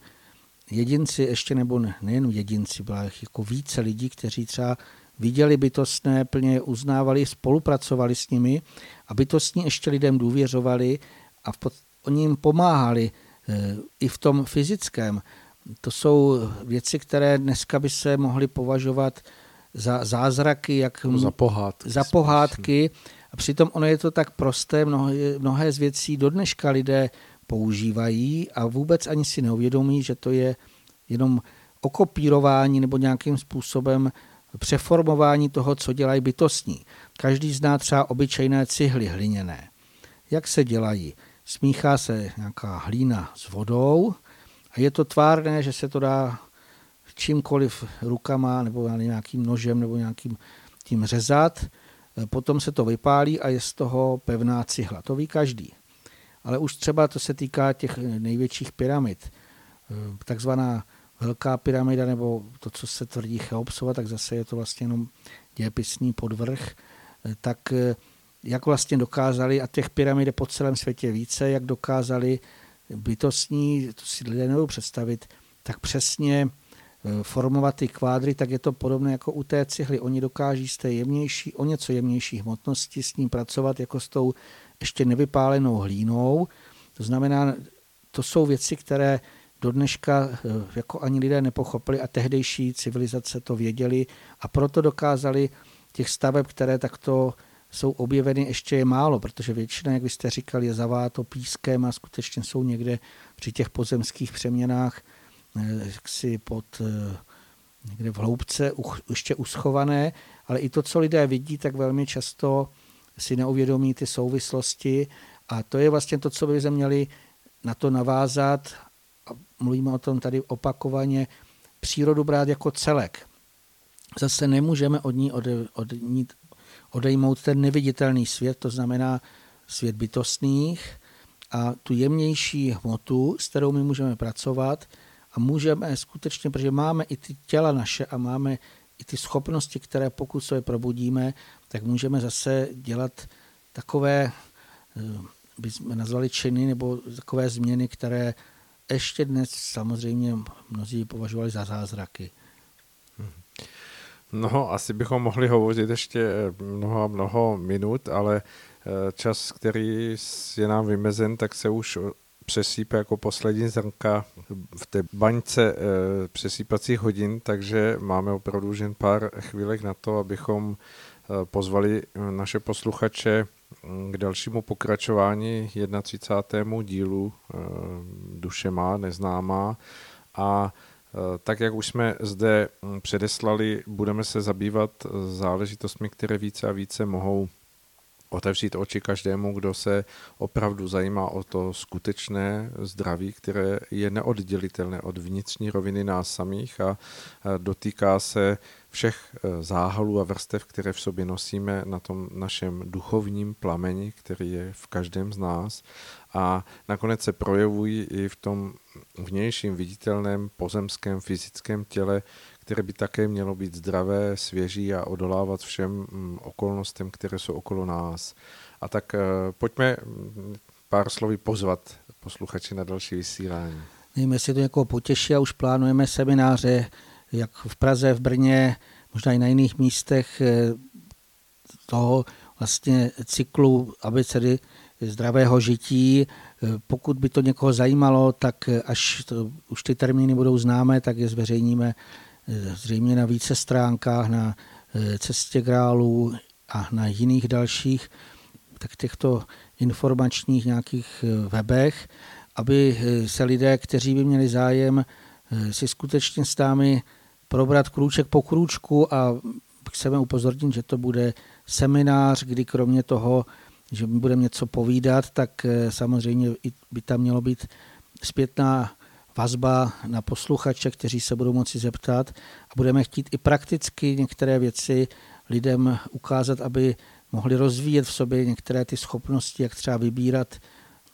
jedinci, ještě nebo ne, nejen jedinci, byla jako více lidí, kteří třeba viděli bytostné, plně uznávali, spolupracovali s nimi a bytostní ještě lidem důvěřovali a v pod, oni jim pomáhali i v tom fyzickém. To jsou věci, které dneska by se mohly považovat za zázraky, jak Za pohádky. za pohádky. A přitom ono je to tak prosté, mnohé, mnohé z věcí do dneška lidé používají a vůbec ani si neuvědomí, že to je jenom okopírování nebo nějakým způsobem přeformování toho, co dělají bytostní. Každý zná třeba obyčejné cihly hliněné. Jak se dělají? Smíchá se nějaká hlína s vodou a je to tvárné, že se to dá čímkoliv rukama nebo nějakým nožem nebo nějakým tím řezat. Potom se to vypálí a je z toho pevná cihla. To ví každý. Ale už třeba to se týká těch největších pyramid. Takzvaná velká pyramida, nebo to, co se tvrdí Cheopsova, tak zase je to vlastně jenom dějepisný podvrh, tak jak vlastně dokázali, a těch pyramid je po celém světě více, jak dokázali bytostní, to si lidé představit, tak přesně eh, formovat ty kvádry, tak je to podobné jako u té cihly. Oni dokáží z té jemnější, o něco jemnější hmotnosti s ním pracovat jako s tou ještě nevypálenou hlínou. To znamená, to jsou věci, které do dneška eh, jako ani lidé nepochopili a tehdejší civilizace to věděli a proto dokázali těch staveb, které takto jsou objeveny, ještě je málo, protože většina, jak byste říkali, je zaváto pískem a skutečně jsou někde při těch pozemských přeměnách eh, si pod eh, někde v hloubce ještě uschované, ale i to, co lidé vidí, tak velmi často si neuvědomí ty souvislosti. A to je vlastně to, co by měli na to navázat. A mluvíme o tom tady opakovaně, přírodu brát jako celek. Zase nemůžeme od ní, od, od ní odejmout ten neviditelný svět, to znamená svět bytostných a tu jemnější hmotu, s kterou my můžeme pracovat a můžeme skutečně, protože máme i ty těla naše a máme i ty schopnosti, které pokud se probudíme, tak můžeme zase dělat takové, eh, bychom nazvali činy nebo takové změny, které ještě dnes samozřejmě mnozí považovali za zázraky. No, asi bychom mohli hovořit ještě eh, mnoho, mnoho minut, ale eh, čas, který je nám vymezen, tak se už přesýpe jako poslední zrnka v té baňce eh, přesýpacích hodin, takže máme opravdu jen pár chvílek na to, abychom pozvali naše posluchače mm, k dalšímu pokračování 31. dílu Duše má, neznámá a Eh, tak, jak už jsme zde hm, předeslali, budeme se zabývat eh, záležitostmi, které více a více mohou otevřít oči každému, kdo se opravdu zajímá o to skutečné zdraví, které je neoddělitelné od vnitřní roviny nás samých a dotýká se všech eh, záhalů a vrstev, které v sobě nosíme na tom našem duchovním plameni, který je v každém z nás. A nakonec se projevují i v tom vnějším viditelném pozemském fyzickém těle, které by také mělo být zdravé, svěží a odolávat všem mm, okolnostem, které jsou okolo nás. A tak eh, pojďme mm, pár slovy pozvat posluchači na další vysílání. Nevím, jestli to někoho potěší a už plánujeme semináře, jak v Praze, v Brně, možná i na jiných místech eh, toho vlastně cyklu abecedy zdravého žití. Pokud by to někoho zajímalo, tak až to, už ty termíny budou známé, tak je zveřejníme eh, zřejmě na více stránkách, na eh, cestě grálů a na jiných dalších tak těchto informačních nějakých eh, webech, aby se lidé, kteří by měli zájem, si skutečně s námi probrat krůček po krůčku a chceme upozornit, že to bude seminář, kdy kromě toho že budeme něco povídat, tak eh, samozřejmě by tam mělo být zpětná vazba na posluchače, kteří se budou moci zeptat a budeme chtít i prakticky některé věci lidem ukázat, aby mohli rozvíjet v sobě některé ty schopnosti, jak třeba vybírat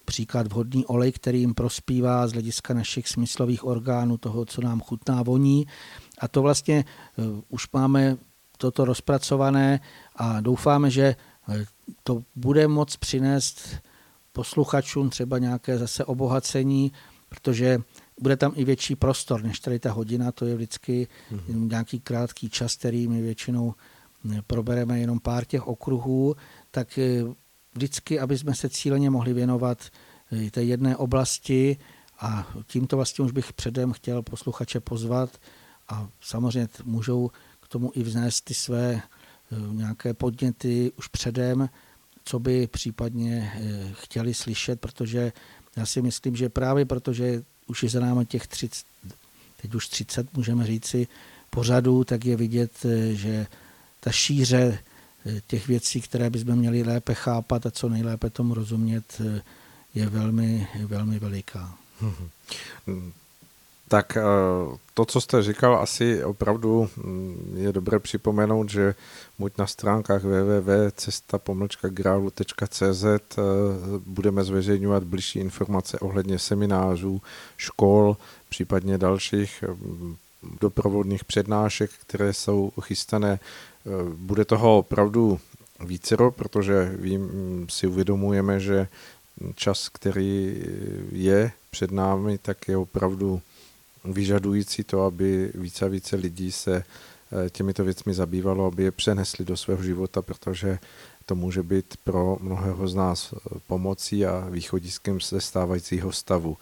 příklad vhodný olej, který jim prospívá z hlediska našich smyslových orgánů, toho, co nám chutná, voní. A to vlastně uh, už máme toto rozpracované a doufáme, že to bude moc přinést posluchačům třeba nějaké zase obohacení, protože bude tam i větší prostor, než tady ta hodina, to je vždycky mm-hmm. nějaký krátký čas, který my většinou eh, probereme jenom pár těch okruhů, tak eh, vždycky, aby jsme se cíleně mohli věnovat eh, té jedné oblasti a tímto vlastně už bych předem chtěl posluchače pozvat a samozřejmě můžou k tomu i vznést ty své nějaké podněty už předem, co by případně chtěli slyšet, protože já si myslím, že právě protože už je za námi těch 30, teď už 30 můžeme říci, pořadů, tak je vidět, eh, že ta šíře těch věcí, které bychom měli lépe chápat a co nejlépe tomu rozumět, je velmi, velmi veliká. Tak eh, to, co jste říkal, asi opravdu mm, je dobré připomenout, že buď na stránkách www.cesta-gralu.cz eh, budeme zveřejňovat blížší informace ohledně seminářů, škol, případně dalších mm, doprovodných přednášek, které jsou chystané. Eh, bude toho opravdu vícero, protože vím, mm, si uvědomujeme, že čas, který je před námi, tak je opravdu vyžadující to, aby více a více lidí se eh, těmito věcmi zabývalo, aby je přenesli do svého života, protože to může být pro mnohého z nás eh, pomocí a východiskem ze stávajícího stavu.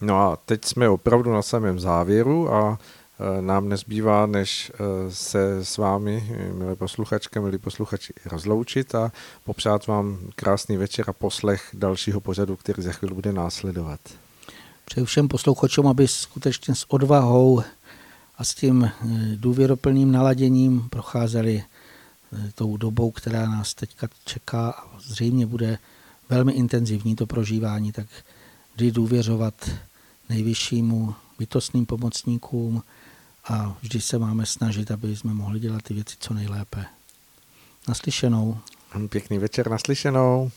No a teď jsme opravdu na samém závěru a eh, nám nezbývá, než se s vámi, milé posluchačky, milí posluchači, rozloučit a popřát vám krásný večer a poslech dalšího pořadu, který za chvíli bude následovat. Přeju všem posluchačům, aby skutečně s odvahou a s tím eh, důvěroplným naladěním procházeli eh, tou dobou, která nás teďka čeká a zřejmě bude velmi intenzivní to prožívání, tak vždy důvěřovat nejvyššímu bytostným pomocníkům a vždy se máme snažit, aby jsme mohli dělat ty věci co nejlépe. Naslyšenou. Pěkný večer, naslyšenou.